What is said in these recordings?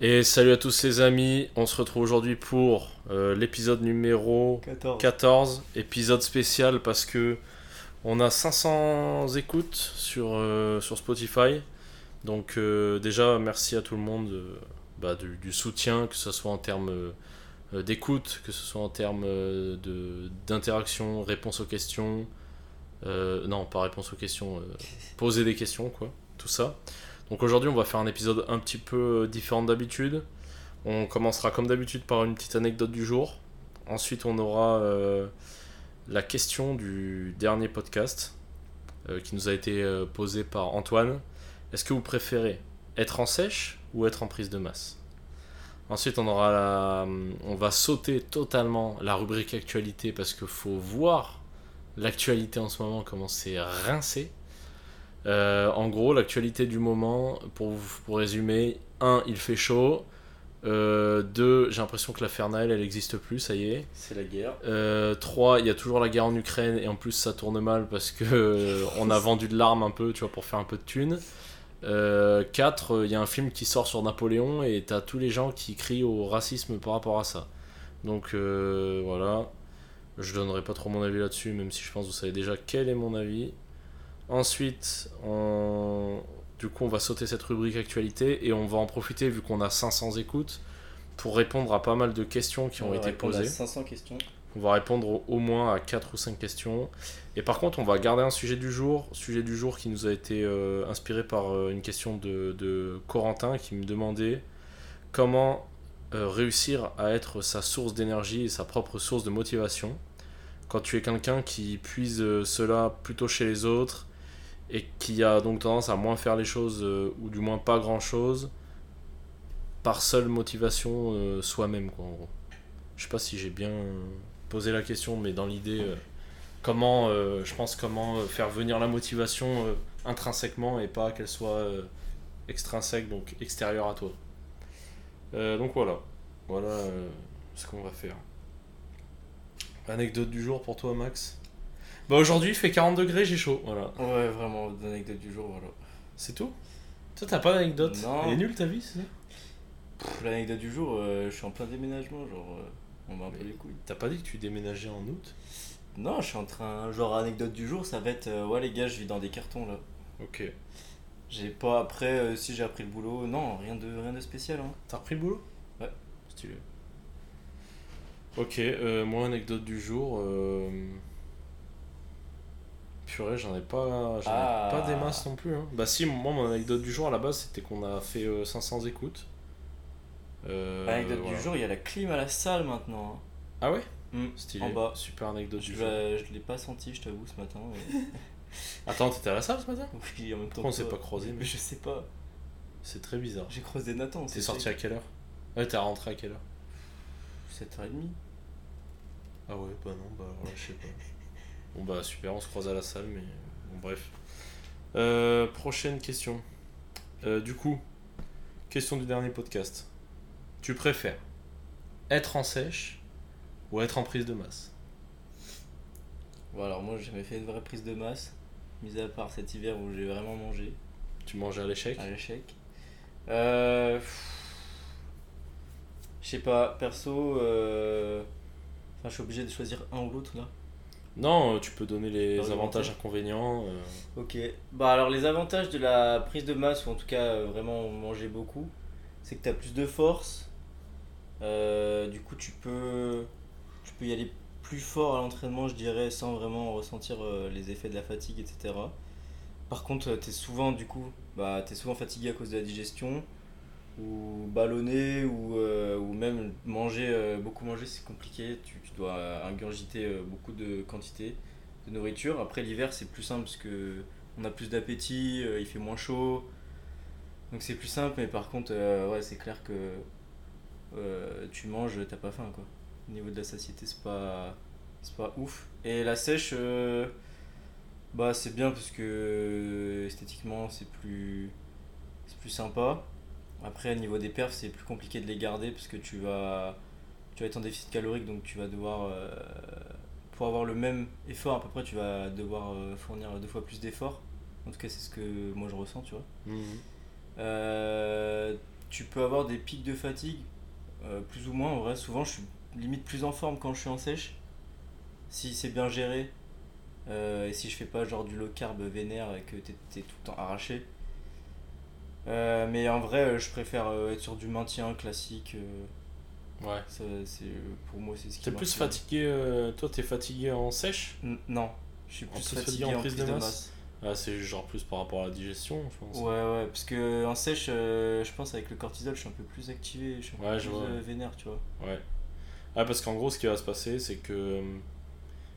Et salut à tous les amis, on se retrouve aujourd'hui pour euh, l'épisode numéro 14. 14, épisode spécial parce que on a 500 écoutes sur, euh, sur Spotify. Donc euh, déjà merci à tout le monde euh, bah, du, du soutien, que ce soit en termes euh, d'écoute, que ce soit en termes euh, d'interaction, réponse aux questions. Euh, non, pas réponse aux questions, euh, poser des questions, quoi, tout ça. Donc aujourd'hui, on va faire un épisode un petit peu euh, différent d'habitude. On commencera comme d'habitude par une petite anecdote du jour. Ensuite, on aura euh, la question du dernier podcast euh, qui nous a été euh, posée par Antoine. Est-ce que vous préférez être en sèche ou être en prise de masse? Ensuite, on aura la- on va sauter totalement la rubrique actualité parce qu'il faut voir l'actualité en ce moment comment c'est rincé. Euh, en gros, l'actualité du moment, pour, pour résumer, 1. Il fait chaud. 2. J'ai l'impression que la Fernaille, elle n'existe plus, ça y est. C'est la guerre. 3. Il y a toujours la guerre en Ukraine et en plus ça tourne mal parce que euh, on a vendu de l'arme un peu, tu vois, pour faire un peu de thunes. 4. Il y a un film qui sort sur Napoléon et t'as tous les gens qui crient au racisme par rapport à ça. Donc euh, voilà. Je donnerai pas trop mon avis là-dessus, même si je pense que vous savez déjà quel est mon avis. Ensuite, on... du coup, on va sauter cette rubrique actualité et on va en profiter, vu qu'on a 500 écoutes, pour répondre à pas mal de questions qui ont été à posées. 500 questions. On va répondre au, au moins à 4 ou 5 questions. Et par contre, on va garder un sujet du jour. Sujet du jour qui nous a été euh, inspiré par euh, une question de, Corentin qui me demandait comment euh, réussir à être sa source d'énergie et sa propre source de motivation quand tu es quelqu'un qui puise cela plutôt chez les autres et qui a donc tendance à moins faire les choses ou du moins pas grand chose par seule motivation soi-même quoi en gros. Je sais pas si j'ai bien posé la question mais dans l'idée comment euh, je pense comment euh, faire venir la motivation euh, intrinsèquement et pas qu'elle soit euh, extrinsèque donc extérieure à toi. Donc voilà. Voilà ce qu'on va faire. Anecdote du jour pour toi Max? Bah aujourd'hui il fait 40 degrés, j'ai chaud, voilà. Ouais, vraiment, l'anecdote du jour, voilà. C'est tout? Toi t'as pas d'anecdote? Non. Elle est nulle ta vie, c'est L'anecdote du jour, je suis en plein déménagement, genre, on va un peu les couilles. T'as pas dit que tu déménageais en août? Non, je suis en train, genre, anecdote du jour, ça va être, euh, ouais, les gars, je vis dans des cartons, là. Ok. J'ai pas, après, euh, si j'ai appris le boulot, non, rien de, rien de spécial, hein. T'as repris le boulot? Ouais. Stylé. Ok, euh, moi, anecdote du jour. Euh... Purée, j'en ai pas, j'en ai Ah. pas des masses non plus. hein. Bah, si, moi, mon anecdote du jour à la base, c'était qu'on a fait euh, 500 écoutes. Euh, Anecdote voilà. du jour, il y a la clim à la salle maintenant. Ah ouais? Hmm, Stylé. En bas. Super anecdote Je, du jour. l'ai- je l'ai pas senti, je t'avoue, ce matin. mais- Attends, t'étais à la salle ce matin? Oui, en même temps. Pourquoi on s'est pas croisés Mais je sais pas. C'est très bizarre. J'ai croisé Nathan. T'es sorti à quelle heure? Ouais, t'es rentré à quelle heure? 7h30. Ah ouais, bah non, bah alors là, je sais pas. Bon bah super, on se croise à la salle, mais bon bref. Euh, prochaine question. Euh, du coup, question du dernier podcast. Tu préfères être en sèche ou être en prise de masse Bon, alors moi j'ai jamais fait une vraie prise de masse, mis à part cet hiver où j'ai vraiment mangé Tu manges à l'échec? À l'échec. Euh... Je sais pas, perso, euh... enfin, je suis obligé de choisir un ou l'autre là. Non, euh, tu peux donner les avantages, inconvénients. euh, Ok. Bah alors les avantages de la prise de masse, ou en tout cas euh, vraiment manger beaucoup, c'est que tu as plus de force. Euh, du coup tu peux, y aller plus fort à l'entraînement, je dirais, sans vraiment ressentir euh, les effets de la fatigue, etc. Par contre, tu es souvent du coup, bah, es souvent fatigué à cause de la digestion, ou ballonné, ou, euh, ou même manger, euh, beaucoup manger c'est compliqué, tu, dois ingurgiter euh, beaucoup de quantité de nourriture. Après l'hiver c'est plus simple parce que on a plus d'appétit, euh, il fait moins chaud. Donc c'est plus simple mais par contre euh, ouais c'est clair que euh, tu manges, t'as pas faim quoi. Au niveau de la satiété c'est pas c'est pas ouf. Et la sèche euh, bah c'est bien parce que euh, esthétiquement c'est plus c'est plus sympa. Après au niveau des perfs c'est plus compliqué de les garder parce que tu vas tu vas être en déficit calorique donc tu vas devoir euh, pour avoir le même effort, à peu près, tu vas devoir fournir deux fois plus d'efforts. En tout cas, c'est ce que moi je ressens, tu vois. Mhm. Euh, tu peux avoir des pics de fatigue, euh, plus ou moins en vrai. Souvent, je suis limite plus en forme quand je suis en sèche. Si c'est bien géré, euh, et si je fais pas genre du low carb vénère et que t'es t'es tout le temps arraché. Euh, mais en vrai, euh, je préfère être sur du maintien classique. Ouais. ça, c'est, pour moi, c'est ce qui T'es plus fatigué, toi t'es fatigué en sèche? N- Non, je suis En plus fatigué, en prise de masse. Ah, c'est genre plus par rapport à la digestion, je pense. Ouais, ouais, parce que en sèche, euh, je pense avec le cortisol, je suis un peu plus activé, je suis un Ouais, peu je plus vois. euh, vénère, tu vois. Ouais. Ah, parce qu'en gros, ce qui va se passer, c'est que euh,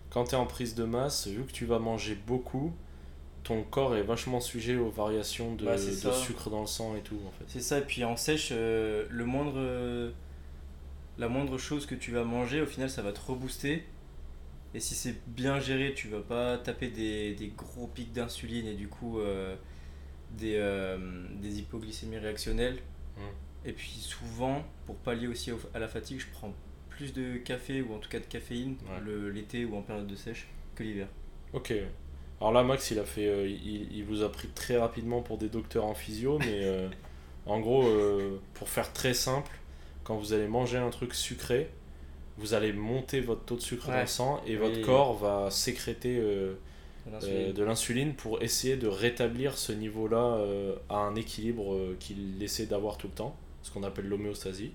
quand tu es en prise de masse, vu que tu vas manger beaucoup, ton corps est vachement sujet aux variations de, ça. sucre dans le sang et tout, en fait. C'est ça, et puis en sèche, euh, le moindre, euh, la moindre chose que tu vas manger, au final, ça va te rebooster. Et si c'est bien géré, tu vas pas taper des, des gros pics d'insuline et du coup euh, des, des hypoglycémies réactionnelles. Mm. Et puis souvent, pour pallier aussi au- à la fatigue, je prends plus de café ou en tout cas de caféine Ouais. l'été ou en période de sèche que l'hiver. Ok. Alors là, Max, il a fait, euh, il, il vous a pris très rapidement pour des docteurs en physio, mais euh, en gros, euh, pour faire très simple, quand vous allez manger un truc sucré, vous allez monter votre taux de sucre dans le sang et Oui. votre corps va sécréter De l'insuline. pour essayer de rétablir ce niveau-là à un équilibre qu'il essaie d'avoir tout le temps, ce qu'on appelle l'homéostasie.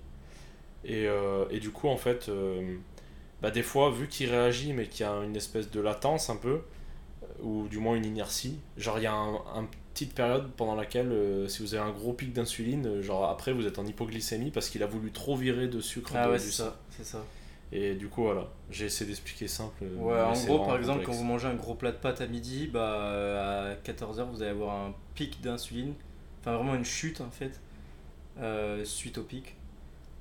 Et, euh, et du coup, en fait, euh, bah, des fois, vu qu'il réagit, mais qu'il y a une espèce de latence un peu, euh, ou du moins une inertie, genre il y a un, un petite période pendant laquelle, euh, si vous avez un gros pic d'insuline, euh, genre après vous êtes en hypoglycémie parce qu'il a voulu trop virer de sucre Ah de- ouais, du c'est sang. ça, c'est ça. Et du coup, voilà, j'ai essayé d'expliquer simple. Ouais, en gros, par exemple, quand vous mangez un gros plat de pâtes à midi, bah, à 14h, vous allez avoir un pic d'insuline. Enfin, vraiment une chute, en fait, euh, suite au pic.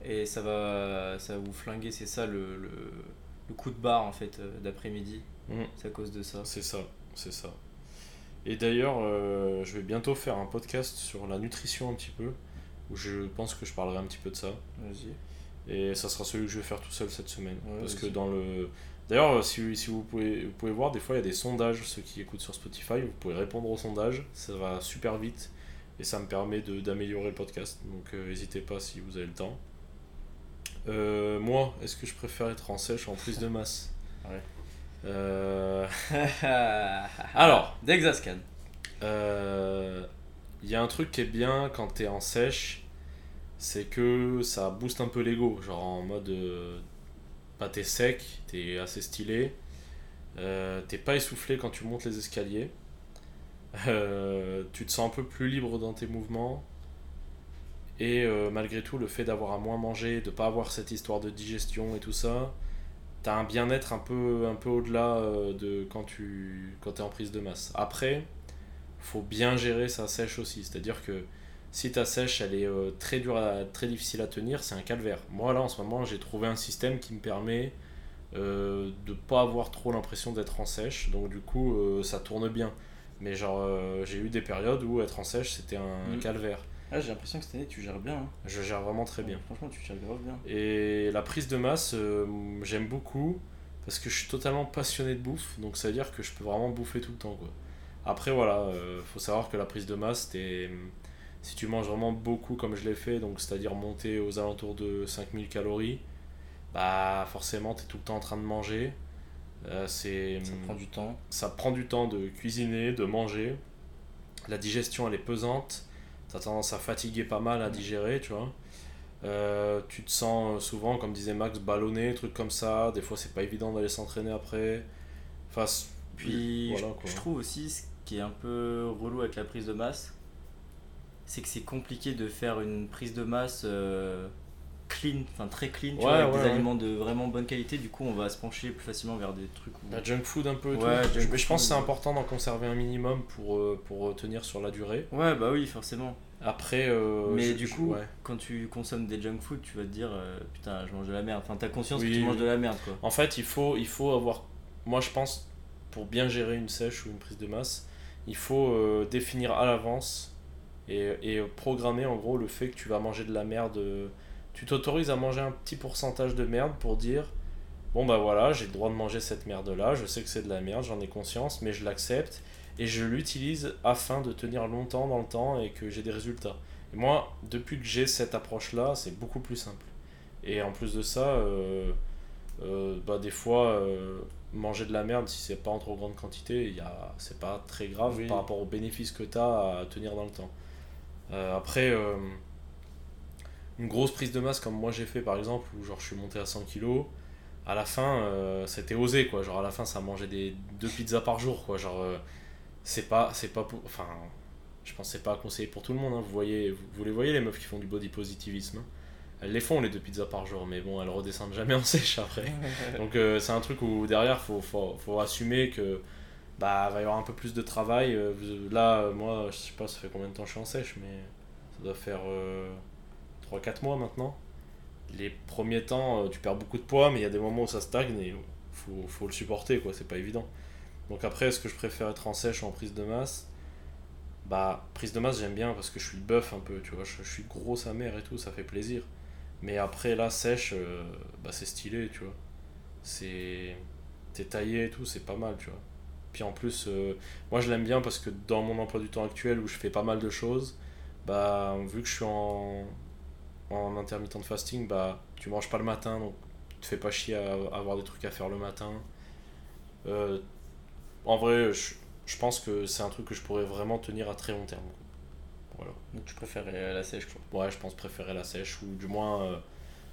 Et ça va, ça va vous flinguer, c'est ça le, le, le coup de barre, en fait, euh, d'après-midi. Mhm. C'est à cause de ça. C'est ça, c'est ça. Et d'ailleurs, euh, je vais bientôt faire un podcast sur la nutrition un petit peu, où je pense que je parlerai un petit peu de ça. Vas-y. Et ça sera celui que je vais faire tout seul cette semaine. Ouais, Parce que dans le... D'ailleurs, euh, si, si vous, pouvez, vous pouvez voir, des fois il y a des sondages, ceux qui écoutent sur Spotify, vous pouvez répondre aux sondages, ça va super vite, et ça me permet de- d'améliorer le podcast, donc euh, n'hésitez pas si vous avez le temps. Euh, moi, est-ce que je préfère être en sèche ou en prise de masse Ouais. Euh, Alors. Dexascan. Euh, Il y a un truc qui est bien quand t'es en sèche, c'est que ça booste un peu l'ego. Genre en mode. euh, bah, t'es sec, t'es assez stylé, euh, t'es pas essoufflé quand tu montes les escaliers, euh, tu te sens un peu plus libre dans tes mouvements. Et euh, malgré tout, le fait d'avoir à moins manger, de pas avoir cette histoire de digestion et tout ça, t'as un bien-être un peu, un peu au-delà euh, de quand tu quand es en prise de masse. Après, faut bien gérer sa sèche aussi. C'est-à-dire que si ta sèche elle est euh, très dure, à- très difficile à tenir, c'est un calvaire. Moi là en ce moment j'ai trouvé un système qui me permet euh, de pas avoir trop l'impression d'être en sèche. Donc du coup ça tourne bien. Mais genre j'ai eu des périodes où être en sèche c'était un Mhm. calvaire. Ah, j'ai l'impression que cette année, tu gères bien. hein. Je gère vraiment très bien. Franchement, tu gères grave bien. Et la prise de masse, euh, j'aime beaucoup parce que je suis totalement passionné de bouffe, donc ça veut dire que je peux vraiment bouffer tout le temps. Quoi. Après, voilà, euh, faut savoir que la prise de masse, t'es- si tu manges vraiment beaucoup comme je l'ai fait, donc c'est-à-dire monter aux alentours de 5000 calories, bah forcément, tu es tout le temps en train de manger. Euh, c'est, Ça prend du temps. ça prend du temps de cuisiner, de manger. La digestion, elle est pesante. Tu as tendance à fatiguer pas mal à digérer, tu vois. Euh, tu te sens euh, souvent, comme disait Max, ballonné, trucs comme ça. Des fois, c'est pas évident d'aller s'entraîner après. Enfin, Puis voilà, je- je trouve aussi ce qui est un peu relou avec la prise de masse, c'est que c'est compliqué de faire une prise de masse euh, clean, enfin très clean, tu Ouais, vois, avec ouais, des ouais. aliments de vraiment bonne qualité. Du coup, on va se pencher plus facilement vers des trucs où... la junk food un peu. tout. Mais je pense que c'est important d'en conserver un minimum pour, euh, pour tenir sur la durée. Ouais, bah oui, forcément. Après, euh, Mais je- du je- coup, quand tu consommes des junk food, tu vas te dire euh, putain, je mange de la merde. Enfin, t'as conscience Oui, que tu manges de la merde, quoi. En fait, il faut, il faut avoir. Moi, je pense, pour bien gérer une sèche ou une prise de masse, il faut euh, définir à l'avance et, et programmer en gros le fait que tu vas manger de la merde. Tu t'autorises à manger un petit pourcentage de merde pour dire bon bah voilà, j'ai le droit de manger cette merde-là, je sais que c'est de la merde, j'en ai conscience, mais je l'accepte et je l'utilise afin de tenir longtemps dans le temps et que j'ai des résultats. Et moi, depuis que j'ai cette approche-là, c'est beaucoup plus simple. Et en plus de ça, euh, euh, bah, des fois, euh, manger de la merde, si c'est pas en trop grande quantité, il y a- c'est pas très grave Oui. par rapport aux bénéfices que tu as à tenir dans le temps. Après, une grosse prise de masse comme moi j'ai fait par exemple, où genre je suis monté à 100 kg, à la fin euh, c'était osé quoi. Genre à la fin ça mangeait des deux pizzas par jour quoi. Genre euh, c'est pas, c'est pas pour. Enfin, je pense que c'est pas conseillé pour tout le monde. hein. Vous, voyez, vous, vous les voyez les meufs qui font du body positivisme. hein. Elles les font les deux pizzas par jour, mais bon, elles redescendent jamais en sèche après. Donc euh, c'est un truc où derrière faut, faut, faut assumer que bah va y avoir un peu plus de travail. Là, moi, je sais pas, ça fait combien de temps je suis en sèche, mais ça doit faire 3-4 mois maintenant. Les premiers temps, euh, tu perds beaucoup de poids, mais il y a des moments où ça stagne et faut, faut le supporter, quoi, c'est pas évident. Donc après, est-ce que je préfère être en sèche en prise de masse? Bah, prise de masse, j'aime bien parce que je suis buff un peu, tu vois, je, je suis gros sa mère et tout, ça fait plaisir. Mais après, là, sèche, euh, bah c'est stylé, tu vois. C'est. T'es taillé et tout, c'est pas mal, tu vois. Puis en plus, euh, moi je l'aime bien parce que dans mon emploi du temps actuel où je fais pas mal de choses, bah vu que je suis en, en intermittent de fasting, bah tu manges pas le matin donc tu te fais pas chier à avoir des trucs à faire le matin. Euh, en vrai, je, je pense que c'est un truc que je pourrais vraiment tenir à très long terme. Voilà. Donc tu préférais la sèche quoi. Ouais, je pense préférer la sèche ou du moins euh,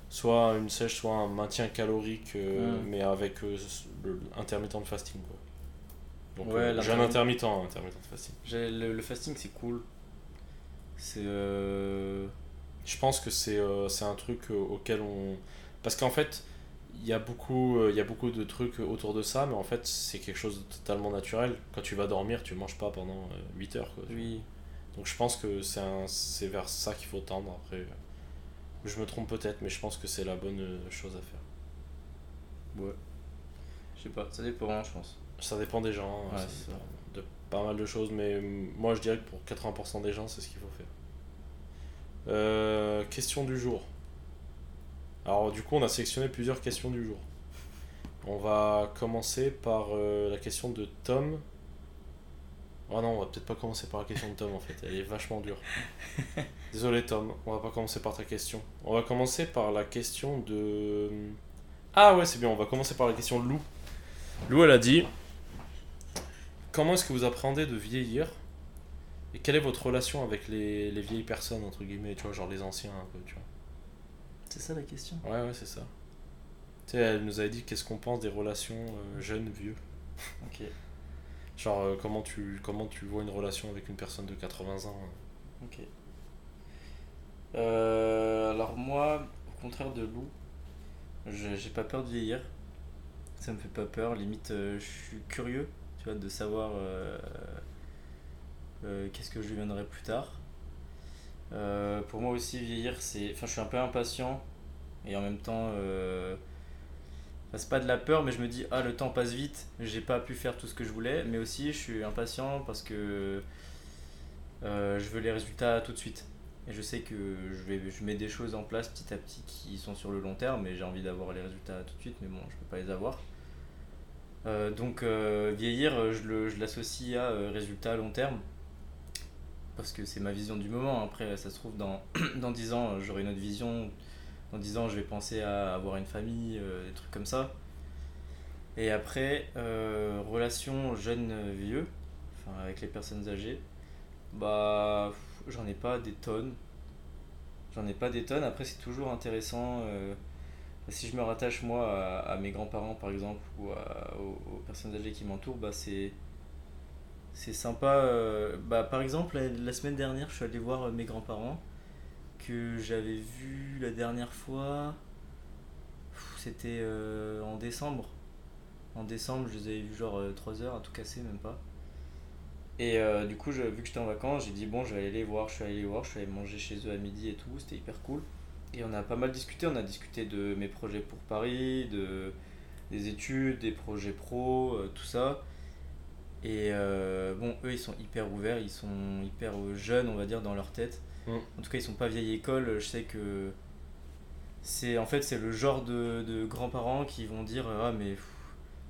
soit une sèche, soit un maintien calorique, euh, Mm. mais avec euh, le intermittent de fasting. Quoi. Donc, Ouais, euh, jeûne l'intermittent. intermittent, hein, intermittent de fasting. J'ai- Le, le fasting c'est cool. C'est. Je pense que c'est euh, un truc euh, auquel on. Parce qu'en fait, il y, a beaucoup, euh, il y a beaucoup de trucs autour de ça, mais en fait, c'est quelque chose de totalement naturel. Quand tu vas dormir, tu manges pas pendant euh, 8 heures. Quoi. Oui. Donc je pense que c'est vers ça qu'il faut tendre. Après, je me trompe peut-être, mais je pense que c'est la bonne chose à faire. Ouais. Je sais pas, ça dépend, je pense. Ça dépend des gens, hein, Ouais, ça c'est dépend de pas mal de choses, mais euh, moi je dirais que pour 80% des gens, c'est ce qu'il faut faire. Euh, question du jour. Alors du coup, on a sélectionné plusieurs questions du jour. On va commencer par euh, la question de Tom. Oh non, on va peut-être pas commencer par la question de Tom en fait, elle est vachement dure. Désolé Tom, on va pas commencer par ta question. On va commencer par la question de... Ah ouais, c'est bien, on va commencer par la question de Lou. Lou, elle a dit Comment est-ce que vous appréhendez de vieillir? Et quelle est votre relation avec les, les vieilles personnes, entre guillemets, tu vois, genre les anciens un peu, tu vois? C'est ça la question Ouais, ouais, c'est ça. Tu sais, elle nous avait dit qu'est-ce qu'on pense des relations euh, jeunes, vieux? Ok. Genre, euh, comment, tu, comment tu vois une relation avec une personne de 80 ans euh. Ok. Euh, alors moi, au contraire de Lou, je- j'ai pas peur de vieillir. Ça me fait pas peur. Limite, je suis curieux, tu vois, de savoir qu'est-ce que je deviendrai plus tard? Euh, pour moi aussi, vieillir, c'est. Enfin, je suis un peu impatient et en même temps. euh, c'est pas de la peur, mais je me dis, ah, le temps passe vite, j'ai pas pu faire tout ce que je voulais, mais aussi je suis impatient parce que euh, je veux les résultats tout de suite. Et je sais que je, vais, je mets des choses en place petit à petit qui sont sur le long terme, mais j'ai envie d'avoir les résultats tout de suite, mais bon, je peux pas les avoir. Euh, donc euh, vieillir, euh, je le- je l'associe à euh, résultats à long terme, parce que c'est ma vision du moment. Après, ça se trouve, dans, dans 10 ans, j'aurai une autre vision. Dans 10 ans, je vais penser à avoir une famille, euh, des trucs comme ça. Et après, euh, relation jeune-vieux, enfin avec les personnes âgées, bah j'en ai pas des tonnes. J'en ai pas des tonnes. Après, c'est toujours intéressant. euh, si je me rattache moi à, à mes grands-parents par exemple ou à- aux, aux personnes âgées qui m'entourent, bah c'est c'est sympa. euh, bah, par exemple, la, semaine dernière, je suis allé voir euh, mes grands-parents que j'avais vu la dernière fois. C'était euh, en décembre. En décembre, je les avais vus genre 3 heures à tout casser, même pas. Et du coup, vu que j'étais en vacances, j'ai dit bon, je vais aller les voir. Je suis allé les voir, je suis allé manger chez eux à midi et tout. C'était hyper cool. Et on a pas mal discuté. On a discuté de mes projets pour Paris, de, des études, des projets pro, tout ça. Et euh, bon, eux, ils sont hyper ouverts, ils sont hyper euh, jeunes, on va dire, dans leur tête. Mm. En tout cas, ils sont pas vieille école. Je sais que c'est en fait c'est le genre de, de grands-parents qui vont dire ah mais pff,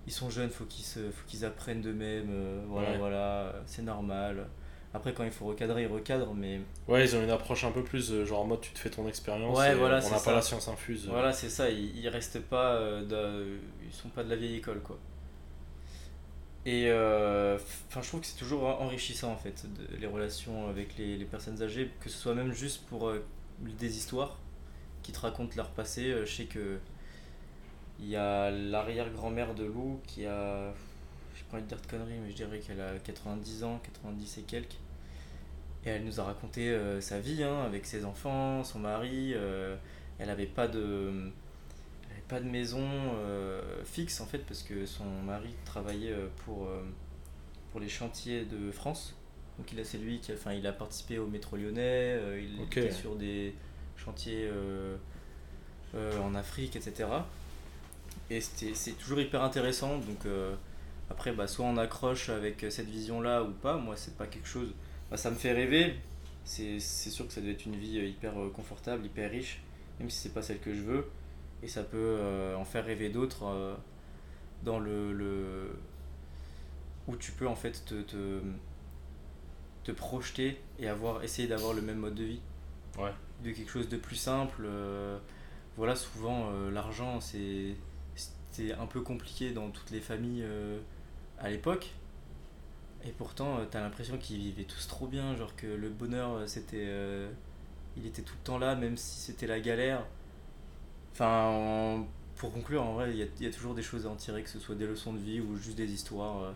ils sont jeunes faut qu'ils se faut qu'ils apprennent d'eux-mêmes euh, voilà Ouais. voilà c'est normal après quand il faut recadrer ils recadrent mais Ouais, ils ont une approche un peu plus euh, genre en mode tu te fais ton expérience. Ouais, voilà, on n'a pas la science infuse. voilà c'est ça ils, ils restent pas de- ils sont pas de la vieille école quoi et euh, je trouve que c'est toujours enrichissant en fait les relations avec les, personnes âgées que ce soit même juste pour euh, des histoires qui te racontent leur passé. Euh, je sais que il y a l'arrière-grand-mère de Lou qui a j'ai pas envie de dire de conneries mais je dirais qu'elle a 90 ans 90 et quelques. Et elle nous a raconté sa vie hein, avec ses enfants son mari elle avait pas de pas de maison euh, fixe en fait parce que son mari travaillait euh, pour euh, pour les chantiers de France. Donc il a c'est lui qui a enfin il a participé au métro lyonnais il Ok. était sur des chantiers en Afrique etc et c'était c'est toujours hyper intéressant. Donc après bah soit on accroche avec cette vision là ou pas. Moi c'est pas quelque chose bah, ça me fait rêver. C'est c'est sûr que ça doit être une vie hyper confortable hyper riche même si c'est pas celle que je veux et ça peut euh, en faire rêver d'autres euh, dans le, le où tu peux en fait te, te, te projeter et avoir essayer d'avoir le même mode de vie. Ouais. de quelque chose de plus simple euh, voilà souvent l'argent c'est c'était un peu compliqué dans toutes les familles à l'époque. Et pourtant t'as l'impression qu'ils vivaient tous trop bien genre que le bonheur c'était il était tout le temps là même si c'était la galère enfin en- pour conclure en vrai il y, a- il y a toujours des choses à en tirer que ce soit des leçons de vie ou juste des histoires euh,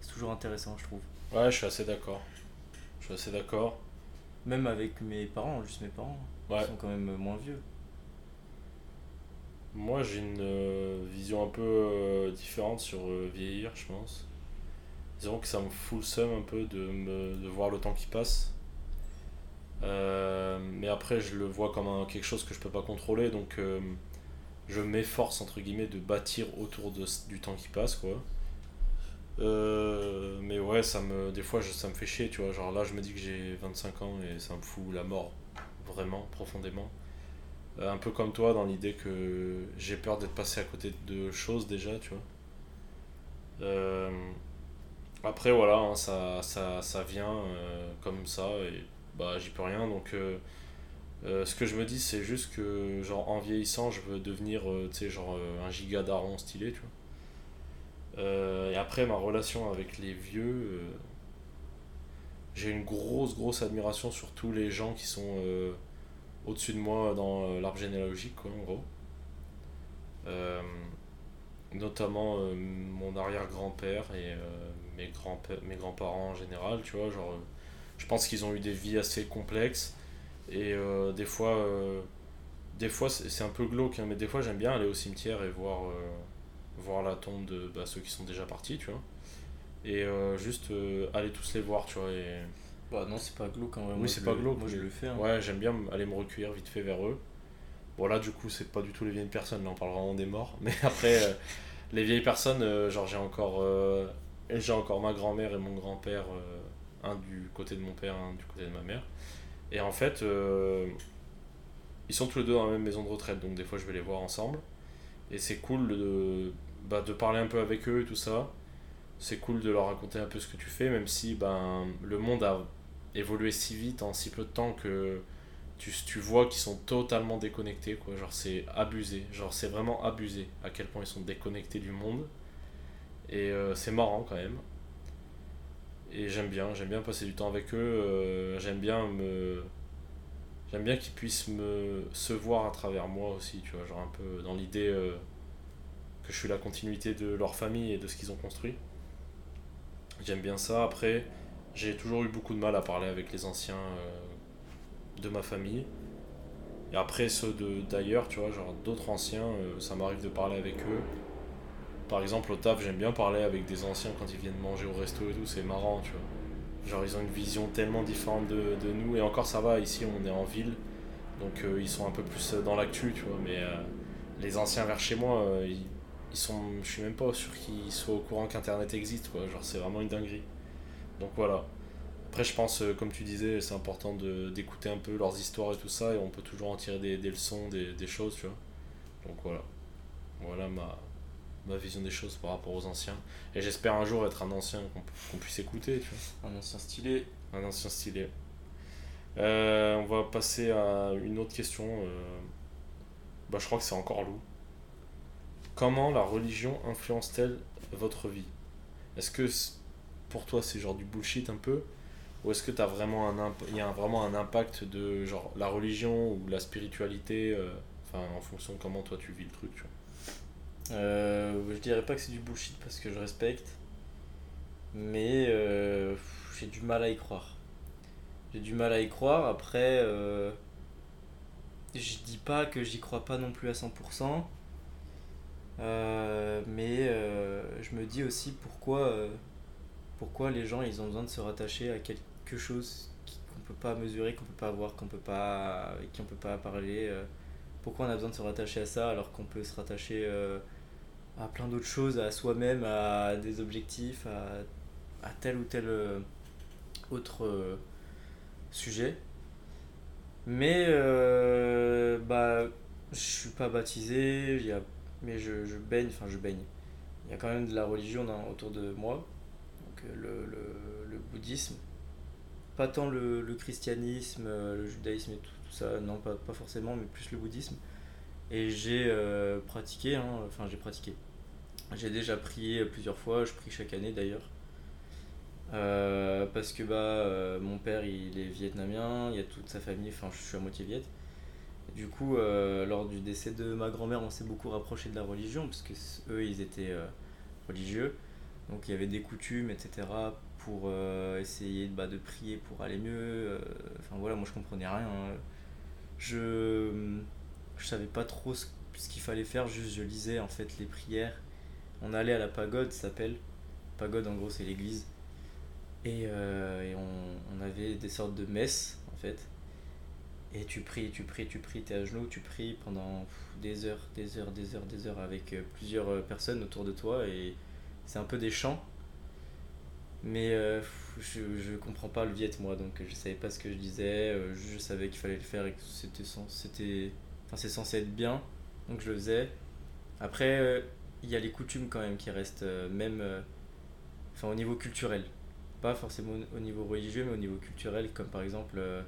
c'est toujours intéressant je trouve Ouais, je suis assez d'accord. Je suis assez d'accord. même avec mes parents juste mes parents Ouais. ils sont quand même moins vieux Moi, j'ai une euh, vision un peu euh, différente sur vieillir, je pense. Disons que ça me fout le seum un peu de, me, de voir le temps qui passe. Euh, mais après, je le vois comme un- quelque chose que je peux pas contrôler, donc euh, je m'efforce, entre guillemets, de bâtir autour de, du temps qui passe, quoi. Euh, mais ouais, ça me, des fois, ça me fait chier, tu vois. Genre là, je me dis que j'ai 25 ans et ça me fout la mort, vraiment, profondément. Un peu comme toi, dans l'idée que j'ai peur d'être passé à côté de choses déjà, tu vois. Après, voilà, hein, ça, ça, ça vient comme ça bah, j'y peux rien. Donc, euh, euh, ce que je me dis, c'est juste que, genre, en vieillissant, je veux devenir, euh, tu sais, genre, un giga daron stylé, tu vois. Et après, ma relation avec les vieux, j'ai une grosse, grosse admiration sur tous les gens qui sont au-dessus de moi dans l'arbre généalogique, quoi, en gros. Notamment mon arrière-grand-père et mes grands mes grands-parents en général, tu vois, genre, je pense qu'ils ont eu des vies assez complexes et euh, des fois, euh, des fois c'est un peu glauque, hein, mais des fois j'aime bien aller au cimetière et voir, euh, voir la tombe de bah, ceux qui sont déjà partis, tu vois. Et juste aller tous les voir, tu vois. Et... bah non c'est pas glauque en vrai Oui, c'est pas glauque, moi je le fais hein. Ouais, j'aime bien aller me recueillir vite fait vers eux. Bon, là, du coup, c'est pas du tout les vieilles personnes, là, on parle vraiment des morts. Mais après, les vieilles personnes, genre, j'ai encore, j'ai encore ma grand-mère et mon grand-père, un du côté de mon père, un du côté de ma mère. Et en fait, euh, ils sont tous les deux dans la même maison de retraite, donc des fois, je vais les voir ensemble. Et c'est cool de, bah, parler un peu avec eux et tout ça. C'est cool de leur raconter un peu ce que tu fais, même si ben, le monde a évolué si vite en si peu de temps que tu, tu vois qu'ils sont totalement déconnectés quoi genre c'est abusé genre c'est vraiment abusé à quel point ils sont déconnectés du monde et euh, c'est marrant quand même et j'aime bien j'aime bien passer du temps avec eux euh, j'aime bien me j'aime bien qu'ils puissent me se voir à travers moi aussi tu vois genre un peu dans l'idée euh, que je suis la continuité de leur famille et de ce qu'ils ont construit j'aime bien ça après j'ai toujours eu beaucoup de mal à parler avec les anciens euh, de ma famille. Et après ceux d'ailleurs, tu vois, genre d'autres anciens, ça m'arrive de parler avec eux. Par exemple, au taf, j'aime bien parler avec des anciens quand ils viennent manger au resto et tout, c'est marrant, tu vois. Genre, ils ont une vision tellement différente de, nous, et encore ça va, ici on est en ville, donc euh, ils sont un peu plus dans l'actu, tu vois, mais euh, les anciens vers chez moi, euh, ils, sont. Je suis même pas sûr qu'ils soient au courant qu'Internet existe, quoi, genre c'est vraiment une dinguerie. Donc voilà. Après, je pense, euh, comme tu disais, c'est important d'écouter un peu leurs histoires et tout ça, et on peut toujours en tirer des, leçons, des choses, tu vois. Donc voilà. Voilà ma, ma vision des choses par rapport aux anciens. Et j'espère un jour être un ancien qu'on puisse écouter, tu vois. Un ancien stylé. Un ancien stylé. Euh, on va passer à une autre question. euh, Bah, je crois que c'est encore Lou. Comment la religion influence-t-elle votre vie? Est-ce que pour toi c'est genre du bullshit un peu? Ou est-ce que t'as vraiment un imp- y a un- vraiment un impact de genre la religion ou la spiritualité euh, Enfin, en fonction de comment toi tu vis le truc, tu vois? Euh, je dirais pas que c'est du bullshit parce que je respecte, mais euh, j'ai du mal à y croire. J'ai du mal à y croire. Après, euh, je dis pas que j'y crois pas non plus à 100%, euh, mais je me dis aussi pourquoi, pourquoi les gens ils ont besoin de se rattacher à quelque chose qu'on peut pas mesurer, qu'on peut pas voir, qu'on peut pas, qui on peut pas parler. pourquoi on a besoin de se rattacher à ça alors qu'on peut se rattacher à plein d'autres choses, à soi-même, à des objectifs, à, à tel ou tel euh, autre euh, sujet. Mais euh, bah, je suis pas baptisé, y a, mais je, je baigne, enfin je baigne. Il y a quand même de la religion autour de moi, donc euh, le, le, le bouddhisme. Pas tant le, le christianisme, le judaïsme et tout, ça, non, pas, pas forcément, mais plus le bouddhisme. Et j'ai pratiqué, hein, enfin j'ai pratiqué. J'ai déjà prié plusieurs fois, je prie chaque année d'ailleurs. Euh, parce que bah, euh, mon père il est vietnamien, il y a toute sa famille, enfin je suis à moitié viet. Du coup, euh, lors du décès de ma grand-mère, on s'est beaucoup rapproché de la religion, parce que eux ils étaient religieux. Donc il y avait des coutumes, etc. pour essayer bah, de prier pour aller mieux. Enfin voilà, moi je comprenais rien. hein. Je, je savais pas trop ce qu'il fallait faire, juste je lisais en fait les prières. On allait à la pagode, ça s'appelle. Pagode en gros c'est l'église. Et, euh, et on, on avait des sortes de messes en fait. Et tu pries, tu pries, tu pries, t'es à genoux, tu pries pendant des heures, des heures, des heures, des heures avec euh, plusieurs euh, personnes autour de toi et c'est un peu des chants. Mais je, je comprends pas le viet moi donc je savais pas ce que je disais, je, savais qu'il fallait le faire et que c'était c'était enfin c'est censé être bien donc je le faisais. Après il y a les coutumes quand même qui restent euh, même euh, enfin au niveau culturel, pas forcément au- au niveau religieux mais au niveau culturel comme par exemple euh,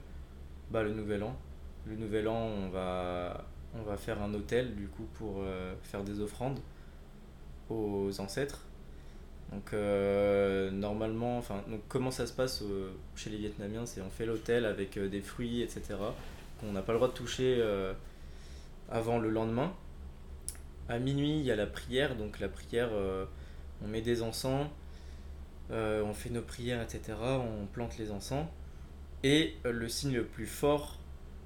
bah, le nouvel an. Le nouvel an, on va, on va faire un hôtel du coup pour faire des offrandes aux ancêtres. Donc normalement, enfin, donc comment ça se passe chez les Vietnamiens, c'est on fait l'hôtel avec des fruits, etc. qu'on n'a pas le droit de toucher avant le lendemain. À minuit, il y a la prière, donc la prière, euh, on met des encens, euh, on fait nos prières, etc. On plante les encens. Et euh, le signe le plus fort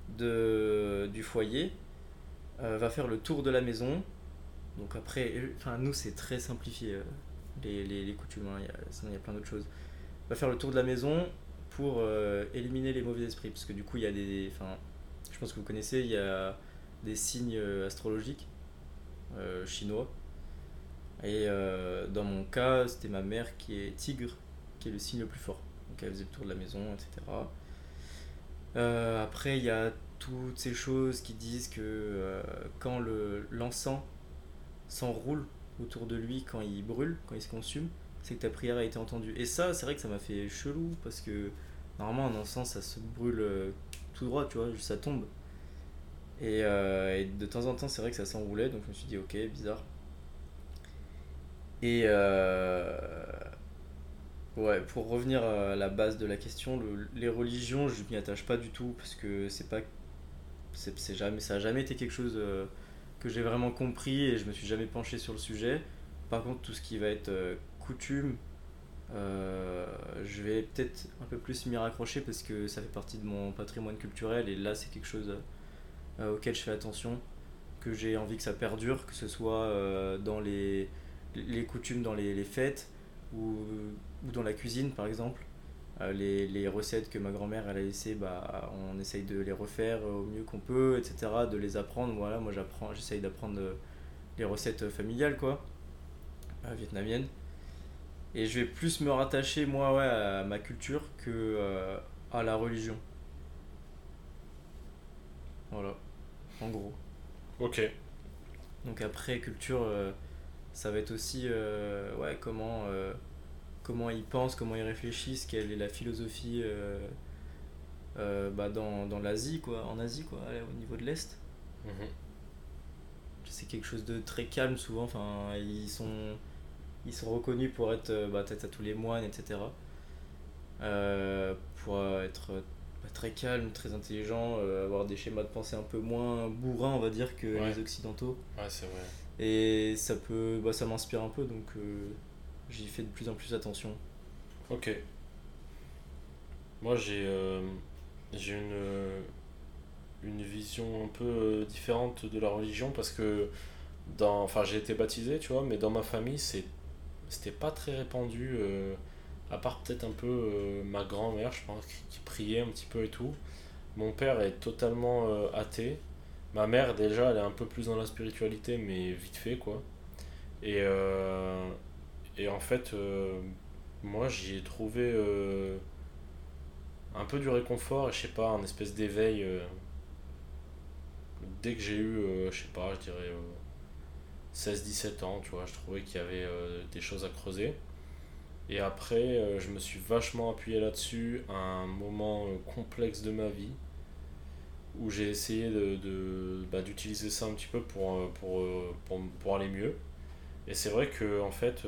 du foyer va faire le tour de la maison. Donc après, nous c'est très simplifié les, coutumes, hein, il y y a plein d'autres choses. Va faire le tour de la maison pour éliminer les mauvais esprits. Parce que du coup il y a des... Enfin, je pense que vous connaissez, il y a des signes astrologiques euh, chinois. Et euh, dans mon cas, c'était ma mère qui est tigre, qui est le signe le plus fort. Donc elle faisait le tour de la maison, etc. Euh, après, il y a toutes ces choses qui disent que quand le- l'encens s'enroule autour de lui, quand il brûle, quand il se consume, c'est que ta prière a été entendue. Et ça, c'est vrai que ça m'a fait chelou parce que normalement, un encens, ça se brûle tout droit, tu vois, ça tombe. Et, euh, et de temps en temps, c'est vrai que ça s'enroulait, donc je me suis dit, ok, bizarre. Et euh, ouais, pour revenir à la base de la question, le- les religions, je m'y attache pas du tout parce que c'est pas, c'est jamais, ça a jamais été quelque chose euh, que j'ai vraiment compris et je me suis jamais penché sur le sujet. Par contre, tout ce qui va être coutume, je vais peut-être un peu plus m'y raccrocher parce que ça fait partie de mon patrimoine culturel et là c'est quelque chose euh, auquel je fais attention, que j'ai envie que ça perdure, que ce soit euh, dans les, les coutumes dans les, les fêtes ou, ou dans la cuisine par exemple. Euh, les, les recettes que ma grand-mère elle a laissées, bah, on essaye de les refaire au mieux qu'on peut, etc., de les apprendre. Voilà, moi j'essaye d'apprendre les recettes familiales quoi, vietnamiennes. Et je vais plus me rattacher, moi, ouais, à ma culture que à la religion. Voilà, en gros. Ok. Donc après, culture, euh, ça va être aussi euh, ouais, comment, euh, comment ils pensent, comment ils réfléchissent, quelle est la philosophie bah, dans, dans l'Asie, quoi, en Asie, quoi, au niveau de l'Est. Mhm. c'est quelque chose de très calme souvent. Enfin, ils sont, ils sont reconnus pour être bah, peut-être à tous les moines, etc. Pour être très calme, très intelligent, euh, avoir des schémas de pensée un peu moins bourrins, on va dire, que Ouais. les occidentaux. Ouais, c'est vrai. Et ça peut, bah, ça m'inspire un peu, donc euh, j'y fais de plus en plus attention. Ok. Moi, j'ai euh, j'ai une, une vision un peu différente de la religion parce que dans, enfin, j'ai été baptisé, tu vois, mais dans ma famille, c'est, c'était pas très répandu, à part peut-être un peu euh, ma grand-mère, je pense, qui, priait un petit peu et tout. Mon père est totalement euh, athée. Ma mère, déjà, elle est un peu plus dans la spiritualité, mais vite fait, quoi. Et, euh, et en fait, moi, j'y ai trouvé un peu du réconfort je sais pas, un espèce d'éveil. dès que j'ai eu, je sais pas, je dirais euh, 16-17 ans, tu vois, je trouvais qu'il y avait des choses à creuser. Et après, euh, je me suis vachement appuyé là-dessus à un moment euh, complexe de ma vie où j'ai essayé de, bah, d'utiliser ça un petit peu pour, euh, pour, pour, pour aller mieux. Et c'est vrai que, en fait,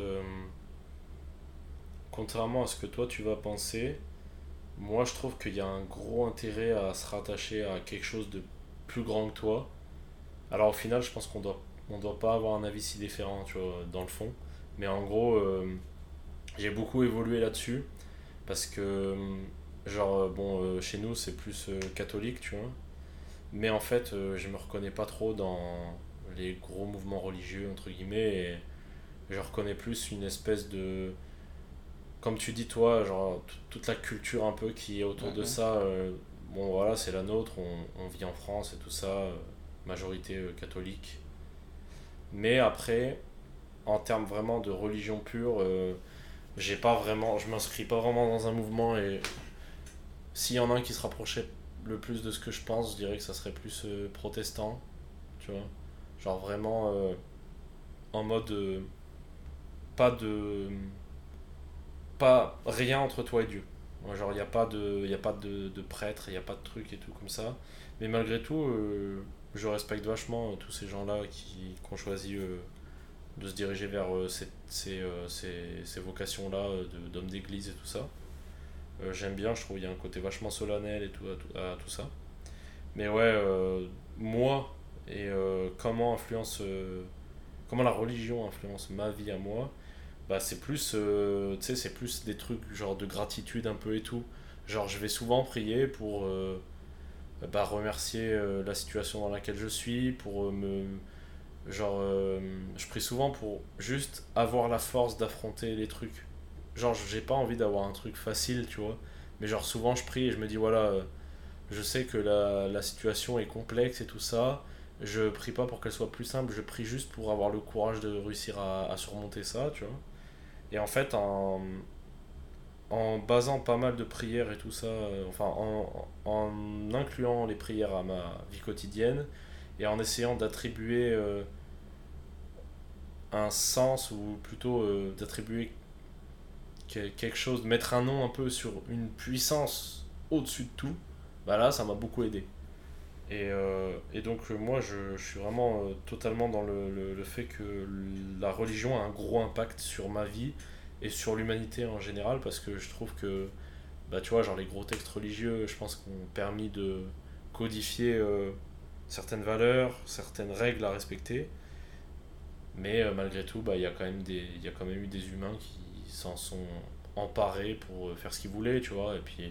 contrairement à ce que toi tu vas penser, moi je trouve qu'il y a un gros intérêt à se rattacher à quelque chose de plus grand que toi. Alors au final, je pense qu'on doit, on doit pas avoir un avis si différent, tu vois, dans le fond. Mais en gros, j'ai beaucoup évolué là-dessus parce que, genre, euh, bon, euh, chez nous c'est plus euh, catholique, tu vois. Mais en fait, je me reconnais pas trop dans les gros mouvements religieux, entre guillemets, et je reconnais plus une espèce de. Comme tu dis, toi, genre, toute la culture un peu qui est autour de ça. euh, bon, voilà, c'est la nôtre, on, on vit en France et tout ça, euh, majorité euh, catholique. Mais après, en termes vraiment de religion pure, j'ai pas vraiment, je m'inscris pas vraiment dans un mouvement et s'il y en a un qui se rapprochait le plus de ce que je pense, je dirais que ça serait plus euh, protestant, tu vois. Genre vraiment euh, en mode euh, pas de pas rien entre toi et Dieu. Genre il n'y a pas de y a pas de, prêtre, il n'y a pas de truc et tout comme ça. Mais malgré tout, je respecte vachement tous ces gens-là qui, qui ont choisi de se diriger vers euh, ces, ces, euh, ces- ces vocations-là euh, d'hommes d'église et tout ça. J'aime bien, je trouve qu'il y a un côté vachement solennel et tout à à tout ça. Mais ouais, moi et comment influence, comment la religion influence ma vie à moi, bah c'est plus, tu sais, c'est plus des trucs genre de gratitude un peu et tout. Genre je vais souvent prier pour bah, remercier la situation dans laquelle je suis, pour me... Genre, euh, je prie souvent pour juste avoir la force d'affronter les trucs. Genre, j'ai pas envie d'avoir un truc facile, tu vois. Mais genre, souvent, je prie et je me dis, voilà, euh, je sais que la, la situation est complexe et tout ça. Je prie pas pour qu'elle soit plus simple, je prie juste pour avoir le courage de réussir à, à surmonter ça, tu vois. Et en fait, en, en basant pas mal de prières et tout ça, euh, enfin, en, en incluant les prières à ma vie quotidienne et en essayant d'attribuer un sens ou plutôt euh, d'attribuer que- quelque chose, de mettre un nom un peu sur une puissance au-dessus de tout, bah là ça m'a beaucoup aidé. Et, euh, et donc euh, moi je, suis vraiment totalement dans le, le, fait que la religion a un gros impact sur ma vie et sur l'humanité en général parce que je trouve que bah tu vois genre les gros textes religieux je pense qu'ont permis de codifier certaines valeurs, certaines règles à respecter. Mais euh, malgré tout, bah, il y a quand même y a quand même eu des humains qui s'en sont emparés pour euh, faire ce qu'ils voulaient, tu vois. Et puis,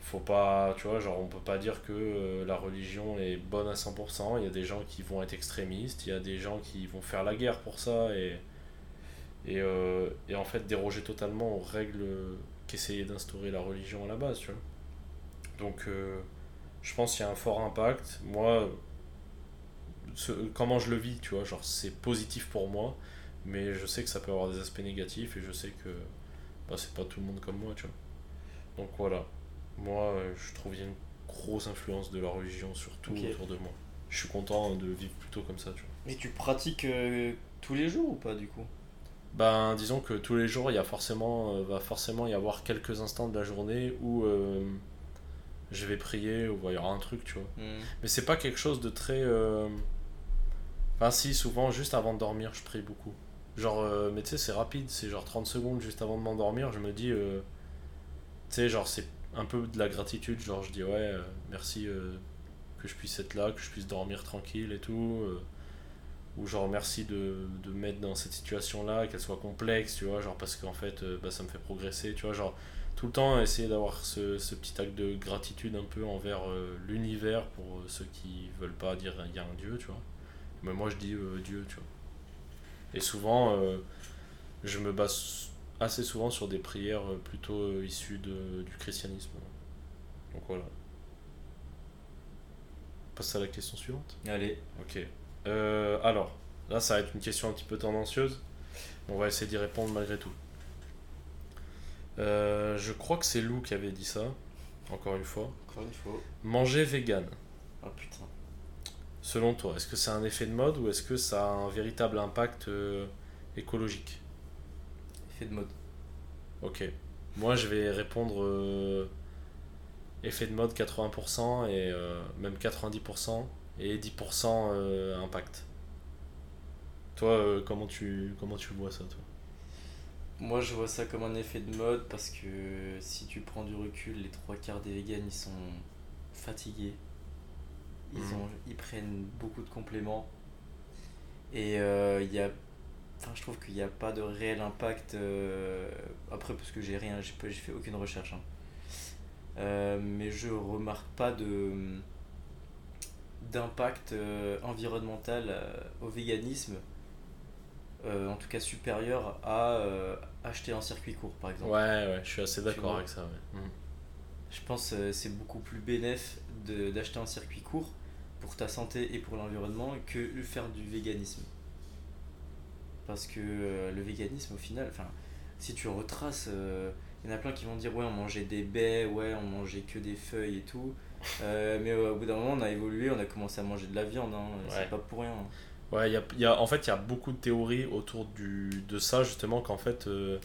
faut pas, tu vois, genre, on peut pas dire que euh, la religion est bonne à 100%. Il y a des gens qui vont être extrémistes, il y a des gens qui vont faire la guerre pour ça et, et, et en fait déroger totalement aux règles qu'essayait d'instaurer la religion à la base, tu vois. Donc, je pense qu'il y a un fort impact. Moi, ce- comment je le vis, tu vois, genre c'est positif pour moi, Mais je sais que ça peut avoir des aspects négatifs et je sais que bah, c'est pas tout le monde comme moi, tu vois. Donc voilà. Moi, euh, je trouve qu'il y a une grosse influence de la religion sur tout autour de moi. Je suis content de vivre plutôt comme ça, tu vois. Mais tu pratiques euh, tous les jours ou pas du coup? Ben, disons que tous les jours, il y a forcément, euh, va forcément y avoir quelques instants de la journée où euh, je vais prier, ou il y aura un truc, tu vois. Hmm. Mais c'est pas quelque chose de très. euh, Enfin, si, souvent, juste avant de dormir, je prie beaucoup. Genre, euh, mais tu sais, c'est rapide, c'est genre 30 secondes juste avant de m'endormir, je me dis. euh, Tu sais, genre, c'est un peu de la gratitude, genre, je dis, ouais, euh, merci que je puisse être là, que je puisse dormir tranquille et tout. ou genre, merci de, de me mettre dans cette situation-là, qu'elle soit complexe, tu vois, genre, parce qu'en fait, bah, ça me fait progresser, tu vois, genre tout le temps essayer d'avoir ce, ce petit acte de gratitude un peu envers l'univers pour ceux qui veulent pas dire il y a un Dieu, tu vois. Mais moi je dis euh, Dieu, tu vois. Et souvent, euh, je me base assez souvent sur des prières euh, plutôt issues de, du christianisme. Donc voilà. On passe à la question suivante. Allez, Ok. Euh, alors, là, ça va être une question un petit peu tendancieuse. On va essayer d'y répondre malgré tout. Euh, je crois que c'est Lou qui avait dit ça, encore une fois. encore une fois. Manger vegan, Oh putain. Selon toi, est-ce que c'est un effet de mode ou est-ce que ça a un véritable impact euh, écologique? Effet de mode. Ok. Moi, je vais répondre euh, effet de mode 80% et euh, même 90% et 10% euh, impact. Toi, comment, tu, comment tu vois ça, toi? Moi je vois ça comme un effet de mode parce que si tu prends du recul, les trois quarts des vegans ils sont fatigués. Ils, Mhm. ont, ils prennent beaucoup de compléments. Et euh, il y a. Enfin, je trouve qu'il n'y a pas de réel impact. euh, après, parce que j'ai rien, j'ai pas- j'ai fait aucune recherche. hein. Euh, mais je remarque pas de d'impact euh, environnemental euh, au véganisme euh, en tout cas supérieur à euh, acheter en circuit court par exemple. Ouais, ouais, je suis assez d'accord avec ça. Ouais. Mhm. Je pense que c'est beaucoup plus bénéf d'acheter en circuit court pour ta santé et pour l'environnement que faire du véganisme. Parce que euh, le véganisme au final, enfin, si tu retraces, euh, il y en a plein qui vont dire ouais on mangeait des baies, ouais on mangeait que des feuilles et tout. Euh, mais euh, au bout d'un moment on a évolué, on a commencé à manger de la viande, hein. Ouais. c'est pas pour rien. hein. Ouais, y a, y a- en fait, il y a beaucoup de théories autour du, de ça, justement, qu'en fait, euh,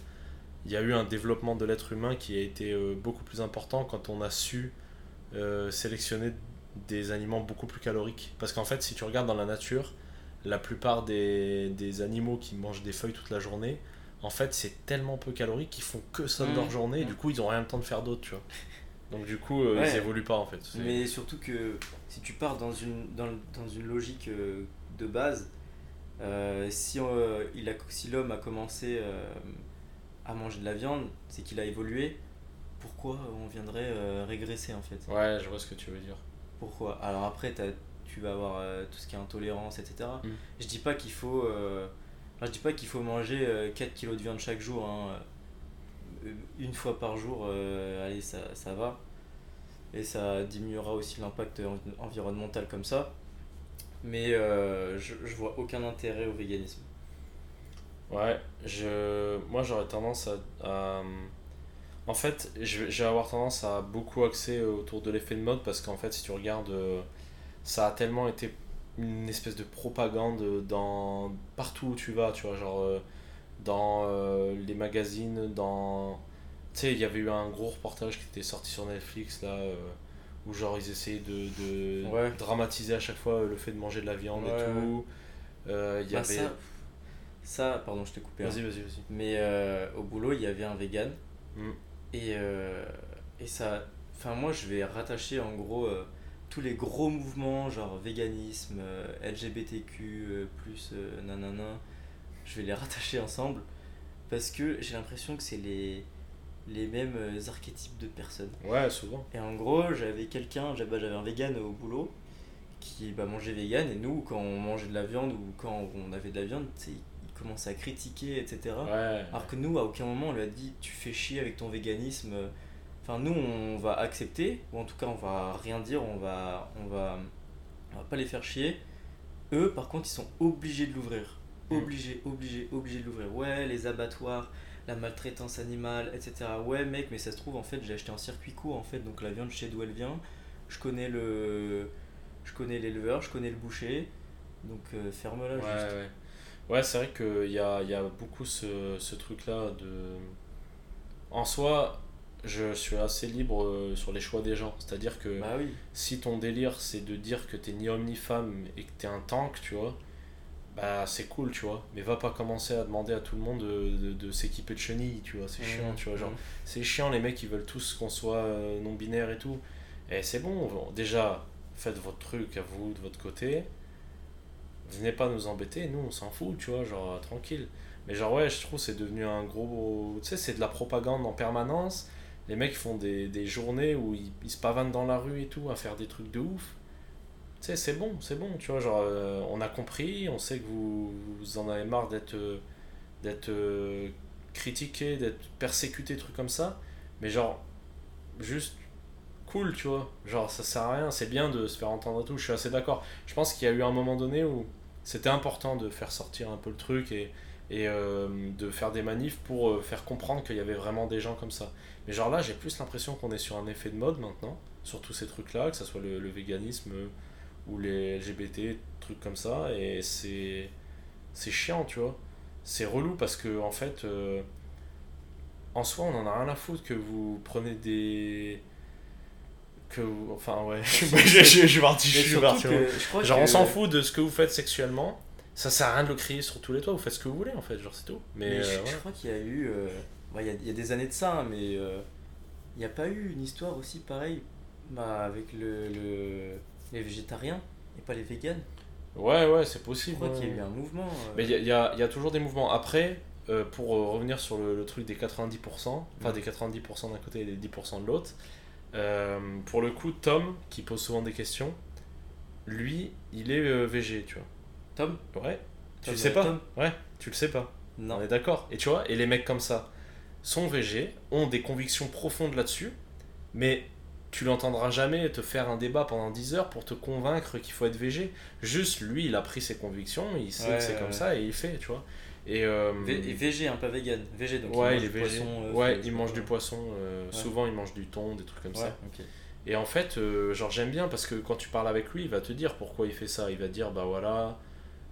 il y a eu un développement de l'être humain qui a été euh, beaucoup plus important quand on a su euh, sélectionner des aliments beaucoup plus caloriques. Parce qu'en fait, si tu regardes dans la nature, la plupart des, des animaux qui mangent des feuilles toute la journée, en fait, c'est tellement peu calorique qu'ils font que ça de Mmh, leur journée, et mmh. du coup, ils ont rien le temps de faire d'autre, tu vois. Donc, du coup, euh, Ouais. ils évoluent pas, en fait. Mais surtout que si tu pars dans une, dans, dans une logique euh, de base, euh, si, l'homme a commencé à manger de la viande, c'est qu'il a évolué. Pourquoi on viendrait euh, régresser en fait? Ouais, je vois ce que tu veux dire. Pourquoi? Alors après, tu vas avoir euh, tout ce qui est intolérance, etc. Mm. Je dis pas qu'il faut, euh, je dis pas qu'il faut manger euh, 4 kilos de viande chaque jour. hein. Une fois par jour, allez, ça, ça va. Et ça diminuera aussi l'impact en- environnemental comme ça. Mais je, je vois aucun intérêt au véganisme. Ouais, je... moi j'aurais tendance à, à- En fait, je, je vais avoir tendance à beaucoup axer autour de l'effet de mode parce qu'en fait, si tu regardes, euh, ça a tellement été une espèce de propagande dans partout où tu vas, tu vois, genre euh, dans euh, les magazines, dans... Tu sais, il y avait eu un gros reportage qui était sorti sur Netflix là, euh, où genre ils essayaient de, de Ouais. dramatiser à chaque fois le fait de manger de la viande Ouais, et tout. Euh, y Bah, avait... ça, ça, pardon, je t'ai coupé. hein. Vas-y, vas-y, vas-y. Mais euh, au boulot, il y avait un vegan. Mm. Et, euh, et ça. Enfin, moi, je vais rattacher en gros euh, tous les gros mouvements, genre véganisme, LGBTQ, plus nanana. Je vais les rattacher ensemble. Parce que j'ai l'impression que c'est les, les mêmes archétypes de personnes. Ouais, souvent. Et en gros, j'avais quelqu'un, j'avais j'avais un vegan au boulot qui bah, mangeait vegan. Et nous, quand on mangeait de la viande ou quand on avait de la viande, il à critiquer, etc. Ouais. Alors que nous, à aucun moment, on lui a dit tu fais chier avec ton véganisme. Enfin, nous, on va accepter, ou en tout cas, on va rien dire, on va, on va, on va pas les faire chier. Eux, par contre, ils sont obligés de l'ouvrir. obligé, obligé, obligé de l'ouvrir. Ouais, les abattoirs, la maltraitance animale, etc. Ouais, mec, mais ça se trouve, en fait, j'ai acheté en circuit court, en fait, donc la viande, je sais d'où elle vient. Je connais le. Je connais l'éleveur, je connais le boucher. Donc euh, ferme-la Ouais, juste. ouais. Ouais, c'est vrai qu'il y a, y a beaucoup ce, ce truc-là de... En soi, je suis assez libre euh, sur les choix des gens. C'est-à-dire que Bah oui. si ton délire, c'est de dire que t'es ni homme ni femme et que t'es un tank, tu vois, bah c'est cool, tu vois. Mais va pas commencer à demander à tout le monde de, de, de s'équiper de chenilles, tu vois. C'est chiant, Mmh, tu vois. Genre, mmh. c'est chiant, les mecs, ils veulent tous qu'on soit euh, non-binaire et tout. Et c'est bon, déjà, faites votre truc à vous, de votre côté. Venez pas nous embêter, nous, on s'en fout, tu vois, genre, tranquille. Mais genre, ouais, je trouve c'est devenu un gros... Tu sais, c'est de la propagande en permanence. Les mecs font des, des journées où ils, se pavanent dans la rue et tout, à faire des trucs de ouf. Tu sais, c'est bon, c'est bon, tu vois, genre, euh, on a compris, on sait que vous, vous en avez marre d'être... euh, d'être euh, critiqué, d'être persécuté, trucs comme ça. Mais genre, juste cool, tu vois. Genre, ça sert à rien, c'est bien de se faire entendre et tout, je suis assez d'accord. Je pense qu'il y a eu un moment donné où c'était important de faire sortir un peu le truc et, et euh, de faire des manifs pour euh, faire comprendre qu'il y avait vraiment des gens comme ça. Mais genre là, j'ai plus l'impression qu'on est sur un effet de mode maintenant, sur tous ces trucs-là, que ce soit le, véganisme ou les LGBT, trucs comme ça, et c'est c'est chiant, tu vois. C'est relou parce que, en fait, euh, en soi, on en a rien à foutre que vous prenez des. Que vous- Enfin, ouais, je, je, je, je parti, je Mais suis parti. que je crois Genre, que- on s'en fout de ce que vous faites sexuellement. Ça sert à rien de le crier sur tous les toits, vous faites ce que vous voulez en fait, genre c'est tout. Mais, Mais euh, je, je ouais. crois qu'il y a eu. euh, bah, il, y a, il y a des années de ça, hein, mais euh, il n'y a pas eu une histoire aussi pareille bah, avec le, le- les végétariens et pas les véganes. ouais, ouais, c'est Je possible. crois ouais. qu'il y a eu un mouvement. euh, Mais il y, a- il y a, il y a toujours des mouvements. Après, euh, pour euh, revenir sur le, le truc des 90%, enfin Mm. des 90% d'un côté et des 10% de l'autre, euh, pour le coup, Tom, qui pose souvent des questions, lui, il est euh, végé, tu Tom? Vois. Ouais, tu Tom, le sais pas? Tom? Ouais, tu le sais pas. Non. On est d'accord. Et tu vois, et les mecs comme ça sont végés, ont des convictions profondes là-dessus, mais tu l'entendras jamais te faire un débat pendant 10 heures pour te convaincre qu'il faut être végé. Juste, lui, il a pris ses convictions, il sait Ouais, que c'est ouais, comme ouais. ça et il fait, tu vois. Et, euh, et végé, hein, pas vegan. Végé, donc ouais, il mange du végé. poisson. euh, ouais, il mange du poisson. euh, Ouais. Souvent, il mange du thon, des trucs comme Ouais, ça. Et en fait, euh, genre j'aime bien parce que quand tu parles avec lui, il va te dire pourquoi il fait ça. Il va te dire, bah voilà,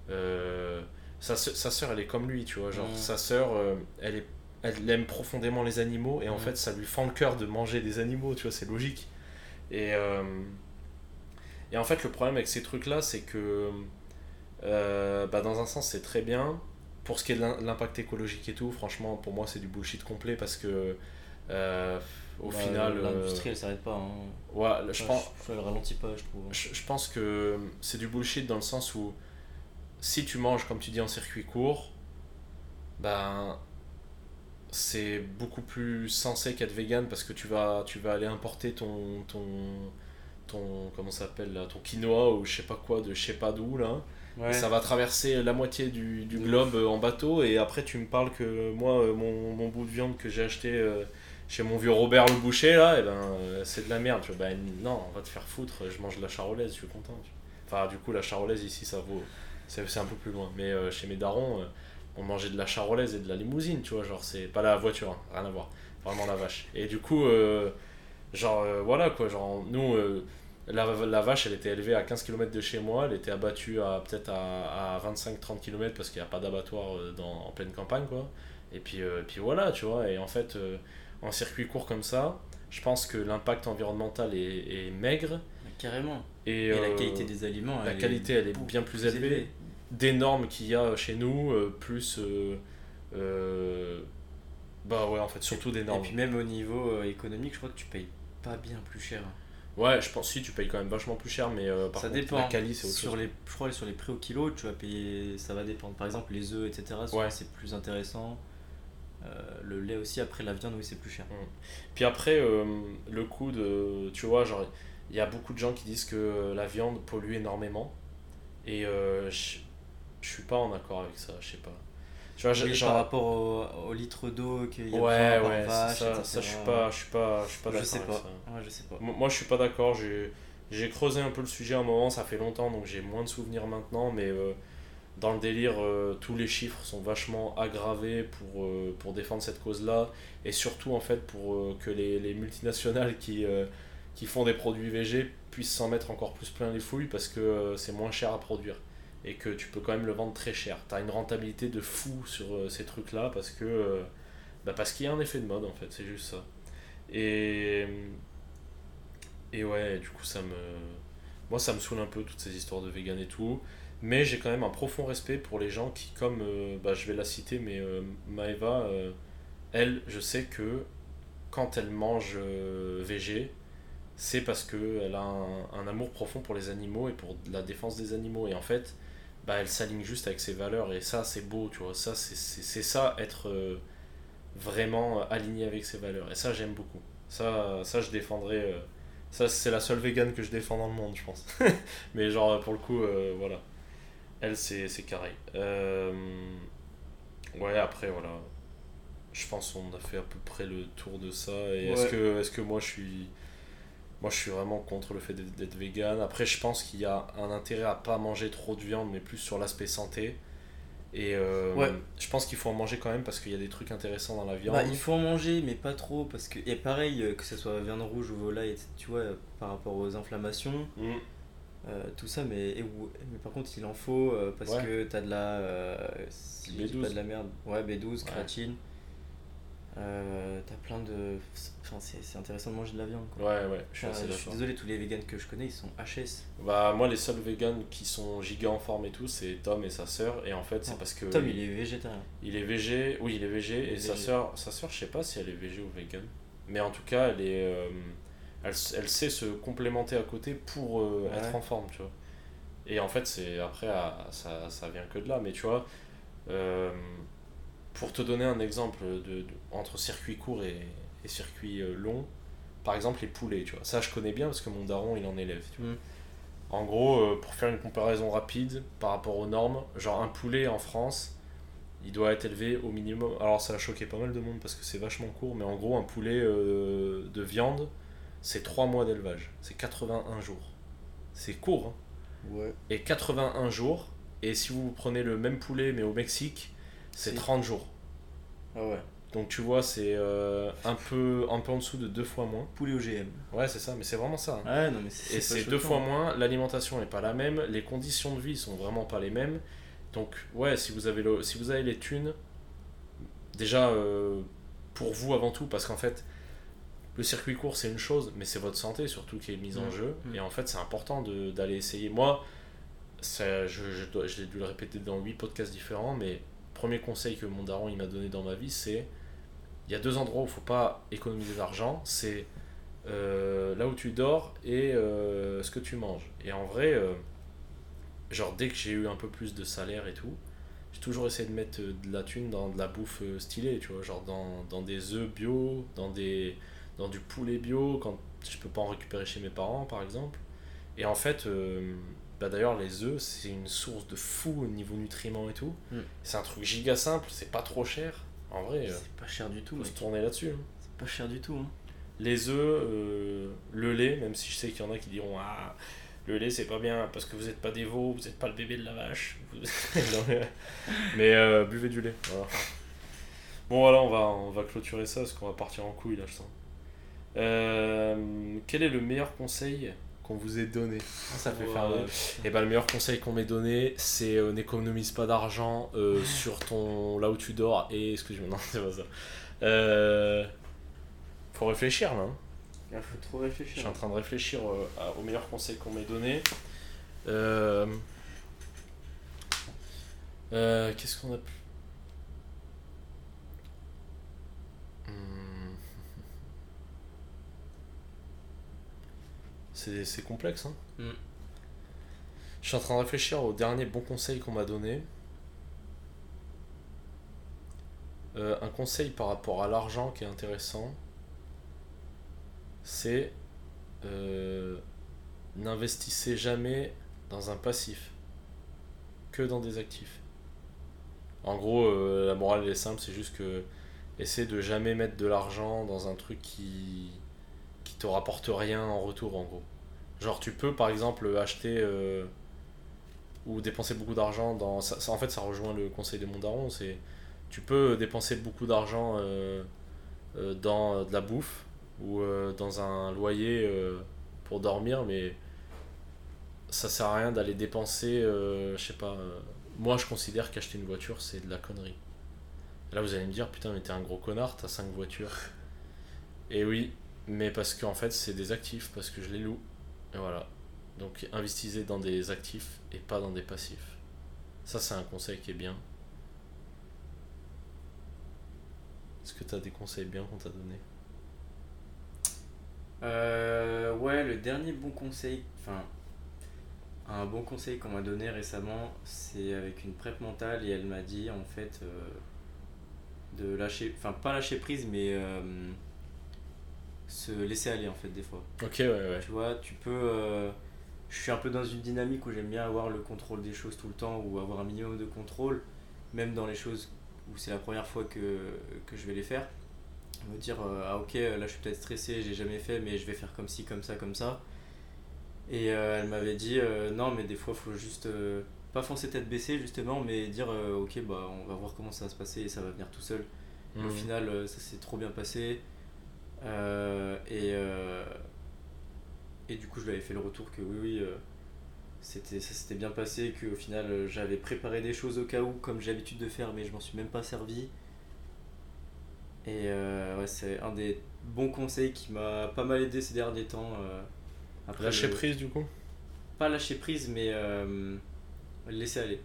euh, sa, sa sœur, elle est comme lui, tu vois. Genre, sa sœur, euh, elle, est, elle aime profondément les animaux et en fait, ça lui fend le cœur de manger des animaux, tu vois, c'est logique. Et, euh, et en fait, le problème avec ces trucs-là, c'est que, euh, bah, dans un sens, c'est très bien. Pour ce qui est de l'im- l'impact écologique et tout, franchement, pour moi, c'est du bullshit complet parce que, euh, au Bah, final. euh, L'industrie, elle s'arrête pas. Hein. ouais, je pense. je- elle ralentit pas, je trouve. Je, je pense que c'est du bullshit dans le sens où si tu manges comme tu dis en circuit court, ben c'est beaucoup plus sensé qu'être vegan parce que tu vas tu vas aller importer ton ton ton comment s'appelle ton quinoa ou je sais pas quoi de je sais pas d'où là Ouais. ça va traverser la moitié du, du globe euh, en bateau. Et après tu me parles que moi euh, mon, mon bout de viande que j'ai acheté euh, chez mon vieux Robert le boucher là et ben euh, c'est de la merde ben non on va te faire foutre je mange de la charolaise je suis content enfin du coup la charolaise ici ça vaut c'est c'est un peu plus loin. Mais euh, chez mes darons on mangeait de la charolaise et de la limousine tu vois. Genre c'est pas la voiture hein, rien à voir. Vraiment la vache. Et du coup genre euh, voilà quoi. Genre nous euh, la, la vache, elle était élevée à 15 km de chez moi, elle était abattue à peut-être à, à 25-30 km parce qu'il n'y a pas d'abattoir euh, dans, en pleine campagne, quoi. Et puis, euh, puis voilà, tu vois. Et en fait, euh, en circuit court comme ça, je pense que l'impact environnemental est, est maigre. Carrément. Et, Et, la euh, qualité des aliments. la elle qualité, elle est bien plus élevée. Des normes qu'il y a chez nous, euh, plus. bah ouais, en fait, surtout des Et normes. puis même au niveau économique, je crois que tu payes pas bien plus cher. Ouais, je pense si tu payes quand même vachement plus cher, mais euh, par ça contre, dépend. la quali, c'est autre sur chose. les, je crois sur les prix au kilo, tu vas payer, ça va dépendre. Par exemple, les œufs, etc. Ouais. c'est plus intéressant. Euh, le lait aussi, après la viande, oui, c'est plus cher. Puis après, euh, le coup de. Tu vois, genre, il y a beaucoup de gens qui disent que la viande pollue énormément. Et euh, je je suis pas en accord avec ça, je sais pas. Tu vois, Oui, genre. par rapport au, au litre d'eau qu'il y a ouais, ouais, vache, ça, etc. ça, je suis pas, je suis pas, je suis pas je d'accord sais avec pas. Ouais, je sais pas. Moi, je suis pas d'accord. J'ai j'ai creusé un peu le sujet à un moment, ça fait longtemps, donc j'ai moins de souvenirs maintenant. Mais euh, dans le délire, euh, tous les chiffres sont vachement aggravés pour, euh, pour défendre cette cause-là, et surtout en fait pour que les, les multinationales qui, qui font des produits VG puissent s'en mettre encore plus plein les fouilles parce que c'est moins cher à produire et que tu peux quand même le vendre très cher. Tu as une rentabilité de fou sur euh, ces trucs-là parce que euh, bah parce qu'il y a un effet de mode en fait, c'est juste ça. Et et ouais, du coup ça me moi ça me saoule un peu toutes ces histoires de vegan et tout, mais j'ai quand même un profond respect pour les gens qui comme euh, bah je vais la citer mais euh, Maeva elle, je sais que quand elle mange végé, c'est parce qu'elle a un, un amour profond pour les animaux et pour la défense des animaux. Et en fait, bah, elle s'aligne juste avec ses valeurs. Et ça, c'est beau, tu vois. Ça, c'est- ça, être euh, vraiment aligné avec ses valeurs. Et ça, j'aime beaucoup. Ça, ça je défendrais. euh, ça, c'est la seule végane que je défends dans le monde, je pense. Mais genre, pour le coup, euh, voilà. Elle, c'est c'est carré. Ouais, après, voilà. Je pense qu'on a fait à peu près le tour de ça. Et est-ce que, est que moi, je suis. Moi, je suis vraiment contre le fait d'être vegan. Après, je pense qu'il y a un intérêt à pas manger trop de viande, mais plus sur l'aspect santé. Et euh, Ouais. je pense qu'il faut en manger quand même parce qu'il y a des trucs intéressants dans la viande. Bah, il faut en manger, mais pas trop, parce que. Et pareil, euh, que ce soit viande rouge ou volaille, tu vois, par rapport aux inflammations, Mm. euh, tout ça, mais, et mais par contre, il en faut, euh, parce Ouais. que t'as de la. si je dis B12. pas de la merde. Ouais, B12, Ouais. créatine. Euh, t'as plein de. Enfin, c'est c'est intéressant de manger de la viande, quoi. Ouais, ouais, je suis assez je suis désolé, tous les vegans que je connais, ils sont HS. Bah, moi, les seuls vegans qui sont giga en forme et tout, c'est Tom et sa sœur. Et en fait, c'est parce que. Tom, il est végétarien. Il est VG, oui, il est VG, et Il est sa sœur, sa sœur, je sais pas si elle est VG ou vegan, mais en tout cas, elle est, euh, elle, elle sait se complémenter à côté pour euh, Ouais. être en forme, tu vois. Et en fait, c'est après, à- ça, ça vient que de là, mais tu vois, euh, pour te donner un exemple de, de- entre circuit court et, et circuit euh, long, par exemple les poulets, tu vois. Ça, je connais bien parce que mon daron, il en élève, tu vois. Mm. En gros, euh, pour faire une comparaison rapide par rapport aux normes, genre un poulet en France, il doit être élevé au minimum. Alors ça a choqué pas mal de monde parce que c'est vachement court, mais en gros, un poulet euh, de viande, c'est 3 mois d'élevage. C'est 81 jours. C'est court, hein. Ouais. Et 81 jours, et si vous prenez le même poulet mais au Mexique, c'est C'est- 30 jours. Ah ouais. Donc tu vois, c'est euh, un, peu, un peu en dessous de deux fois moins. Poulet OGM. Ouais, c'est ça, mais c'est vraiment ça. hein. Ouais, non, mais Et c'est deux fois moins, l'alimentation n'est pas la même, les conditions de vie sont vraiment pas les mêmes. Donc ouais, si vous avez, le, si vous avez les thunes, déjà euh, pour vous avant tout, parce qu'en fait, le circuit court c'est une chose, mais c'est votre santé surtout qui est mise en Mm. jeu. Mm. Et en fait, c'est important de- d'aller essayer. Moi, ça, je, je, dois- je l'ai dû le répéter dans 8 podcasts différents, mais premier conseil que mon daron il m'a donné dans ma vie, c'est il y a deux endroits où il faut pas économiser d'argent, c'est euh, là où tu dors et euh, ce que tu manges. Et en vrai, euh, genre dès que j'ai eu un peu plus de salaire et tout, j'ai toujours essayé de mettre de la thune dans de la bouffe stylée, tu vois, genre dans, dans des œufs bio, dans, des, dans du poulet bio, quand je peux pas en récupérer chez mes parents par exemple. Et en fait, bah d'ailleurs les œufs c'est une source de fou au niveau nutriments et tout. Mm. C'est un truc giga simple, c'est pas trop cher. En vrai, euh, C'est pas cher du tout, se tourner là-dessus. hein. C'est pas cher du tout. Hein. Les œufs, euh, le lait, même si je sais qu'il y en a qui diront Ah, le lait c'est pas bien parce que vous n'êtes pas des veaux, vous n'êtes pas le bébé de la vache. Vous- mais mais, euh, buvez du lait. voilà. Bon, voilà, on va, on va clôturer ça parce qu'on va partir en couille là, je sens. Euh, quel est le meilleur conseil qu'on vous ait donné Ça fait Ouais. faire. Et ben le meilleur conseil qu'on m'ait donné, c'est euh, n'économise pas d'argent euh, sur ton là où tu dors et excuse-moi non c'est pas ça. Euh, faut réfléchir là. hein. Il faut trop Je suis réfléchir. en train de réfléchir euh, à- au meilleur conseil qu'on m'ait donné. Euh, euh, Qu'est-ce qu'on a pu. C'est c'est complexe, hein. Mm. Je suis en train de réfléchir au dernier bon conseil qu'on m'a donné. Euh, un conseil par rapport à l'argent qui est intéressant, c'est euh, n'investissez jamais dans un passif, que dans des actifs. En gros, euh, la morale est simple, c'est juste que essaie de jamais mettre de l'argent dans un truc qui te rapporte rien en retour en gros. Genre tu peux par exemple acheter euh, ou dépenser beaucoup d'argent dans. Ça, ça- en fait, ça rejoint le conseil de mon daron. C'est tu peux dépenser beaucoup d'argent euh, euh, dans de la bouffe ou dans un loyer pour dormir, mais ça sert à rien d'aller dépenser. je sais pas. moi, je considère qu'acheter une voiture, c'est de la connerie. Là, vous allez me dire, putain, mais t'es un gros connard, t'as 5 voitures. Et oui, mais parce qu'en fait, c'est des actifs, parce que je les loue. Et voilà. Donc, investissez dans des actifs et pas dans des passifs. Ça, c'est un conseil qui est bien. Est-ce que t'as des conseils bien qu'on t'a donné Euh, ouais, le dernier bon conseil, enfin, un bon conseil qu'on m'a donné récemment, c'est avec une prep mentale et elle m'a dit en fait euh, de lâcher, enfin pas lâcher prise, mais euh, se laisser aller en fait des fois. Ok, ouais, ouais. Tu vois, tu peux. euh, je suis un peu dans une dynamique où j'aime bien avoir le contrôle des choses tout le temps ou avoir un minimum de contrôle, même dans les choses où c'est la première fois que, que je vais les faire. Me dire, euh, ah ok, là je suis peut-être stressé, j'ai jamais fait, mais je vais faire comme ci, comme ça, comme ça. Et euh, elle m'avait dit, non, mais des fois faut juste. pas foncer tête baissée justement, mais dire, ok, bah on va voir comment ça va se passer et ça va venir tout seul. Au Mhm. final, ça s'est trop bien passé. Euh, et, euh, et du coup, je lui avais fait le retour que oui, oui, euh, c'était, ça s'était bien passé, qu'au final, euh, j'avais préparé des choses au cas où, comme j'ai l'habitude de faire, mais je m'en suis même pas servi. Et euh, ouais, c'est un des bons conseils qui m'a pas mal aidé ces derniers temps. euh, après Lâcher le- prise, du coup? Pas lâcher prise, mais euh, laisser aller.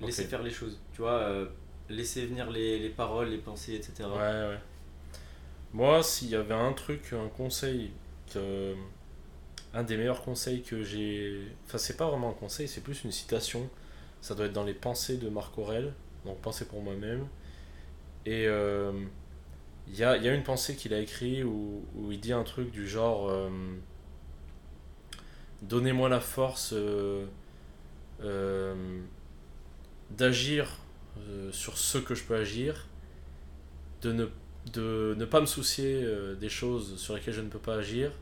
Laisser faire les choses. Tu vois, laisser venir les, les paroles, les pensées, etc. Ouais, ouais. Moi, s'il y avait un truc, un conseil, un des meilleurs conseils que j'ai. Enfin, c'est pas vraiment un conseil, c'est plus une citation. Ça doit être dans les pensées de Marc Aurel, donc Pensée pour moi-même. Et euh, il y, a, une pensée qu'il a écrite où, il dit un truc du genre euh, Donnez-moi la force euh, d'agir sur ce que je peux agir, de ne, de ne pas me soucier euh, des choses sur lesquelles je ne peux pas agir,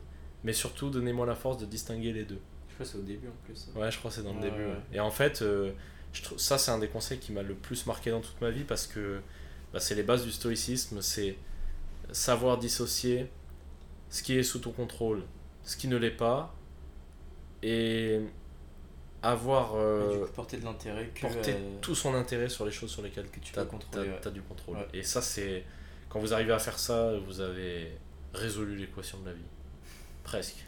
mais surtout donnez-moi la force de distinguer les deux. Je crois que c'est au début en plus. ça. Ouais, je crois que c'est dans le début. ouais. ouais. Et en fait, euh, je trouve, ça c'est un des conseils qui m'a le plus marqué dans toute ma vie parce que bah, c'est les bases du stoïcisme, c'est savoir dissocier ce qui est sous ton contrôle, ce qui ne l'est pas, et avoir euh, Et du coup, porter de l'intérêt que. porter euh, tout son intérêt sur les choses sur lesquelles Que tu as, peux contrôler, ouais. du contrôle. Ouais. Et ça, c'est quand vous arrivez à faire ça, vous avez résolu l'équation de la vie, presque.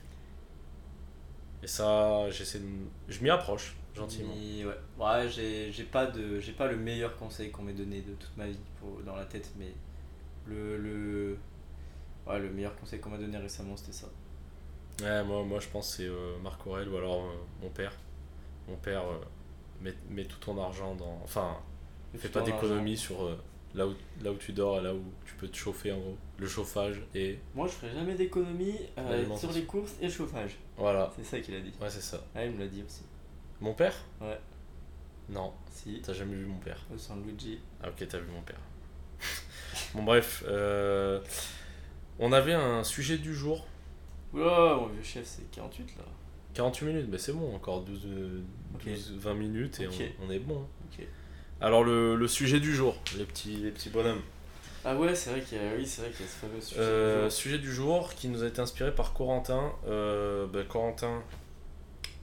Et ça, j'essaie de, je m'y approche gentiment. ouais, ouais j'ai j'ai pas, de- j'ai pas le meilleur conseil qu'on m'ait donné de toute ma vie pour, dans la tête, mais le, le, ouais, le meilleur conseil qu'on m'a donné récemment, c'était ça. Ouais, moi, moi je pense que c'est euh, Marc Aurel ou alors euh, mon père. Mon père euh, met, met tout ton argent dans. Enfin, Le fais pas d'économie sur là, où, là où tu dors et là où tu peux te chauffer en gros. Le chauffage et Moi, je ferai jamais d'économie euh, sur les courses et le chauffage. voilà. C'est ça qu'il a dit. Ouais, c'est ça. Ah, il me l'a dit aussi. Mon père? Ouais. Non, Si, t'as jamais vu mon père? au San Luigi. Ah ok, t'as vu mon père. bon bref, euh, on avait un sujet du jour. Oula, mon vieux chef, c'est 48 là. 48 minutes, mais c'est bon, encore 12, euh, Ok. 12, 20 minutes et on, on est bon. Ok. Alors le, le sujet du jour, les petits, les petits bonhommes. Ah ouais, c'est vrai qu'il y a, oui, c'est vrai qu'il y a ce fameux sujet. Euh, du jour. sujet du jour qui nous a été inspiré par Corentin. Euh, bah, Corentin,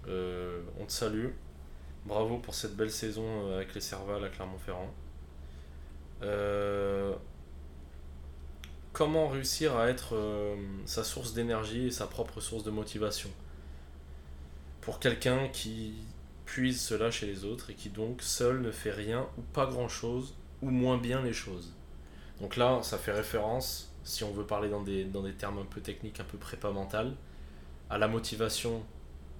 euh, on te salue. Bravo pour cette belle saison euh, avec les Servals à Clermont-Ferrand. Euh, comment réussir à être euh, sa source d'énergie et sa propre source de motivation? Pour quelqu'un qui puise cela chez les autres et qui donc seul ne fait rien ou pas grand chose ou moins bien les choses. Donc là, ça fait référence, si on veut parler dans des, dans des termes un peu techniques, un peu prépa mental, à la motivation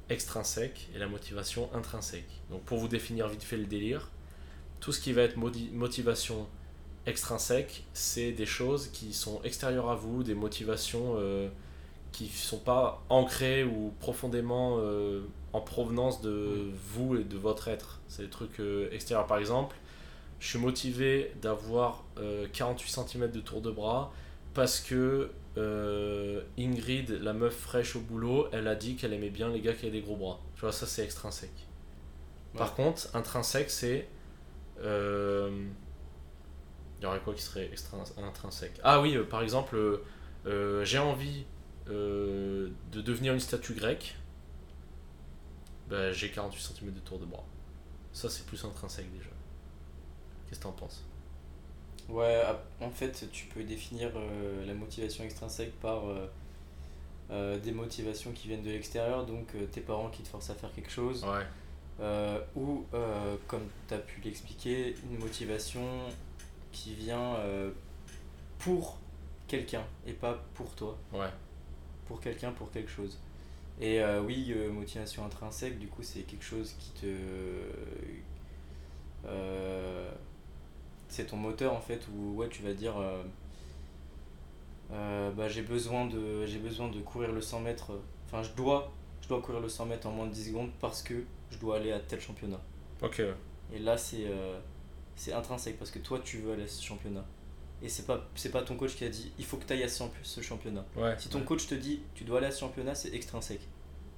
extrinsèque et la motivation intrinsèque. Donc pour vous définir vite fait le délire, tout ce qui va être motivation extrinsèque, c'est des choses qui sont extérieures à vous, des motivations euh, qui ne sont pas ancrées ou profondément euh, en provenance de vous et de votre être. C'est des trucs euh, extérieurs. Par exemple, je suis motivé d'avoir euh, 48 cm de tour de bras parce que euh, Ingrid, la meuf fraîche au boulot, elle a dit qu'elle aimait bien les gars qui avaient des gros bras. Tu vois, ça c'est extrinsèque. Par contre, intrinsèque, c'est. euh, Il y aurait quoi qui serait intrinsèque? Ah oui, euh, par exemple, euh, euh, j'ai envie euh, de devenir une statue grecque. Bah, j'ai 48 cm de tour de bras. Ça, c'est plus intrinsèque déjà. Qu'est-ce que t'en penses? Ouais, ap- en fait, tu peux définir euh, la motivation extrinsèque par euh, des motivations qui viennent de l'extérieur, donc tes parents qui te forcent à faire quelque chose, Ouais. ou, comme tu as pu l'expliquer, une motivation qui vient pour quelqu'un et pas pour toi, Ouais. Pour quelqu'un, pour quelque chose. Et euh, oui, euh, motivation intrinsèque, du coup, c'est quelque chose qui te. euh, c'est ton moteur en fait, où ouais, tu vas dire. bah, j'ai besoin de besoin de courir le 100 mètres enfin je dois je dois courir le 100 mètres en moins de 10 secondes parce que je dois aller à tel championnat Ok, et là c'est c'est intrinsèque parce que toi tu veux aller à ce championnat et c'est pas c'est pas ton coach qui a dit il faut que tu ailles à ce ce championnat Ouais. si ton ouais. coach te dit tu dois aller à ce championnat, c'est extrinsèque.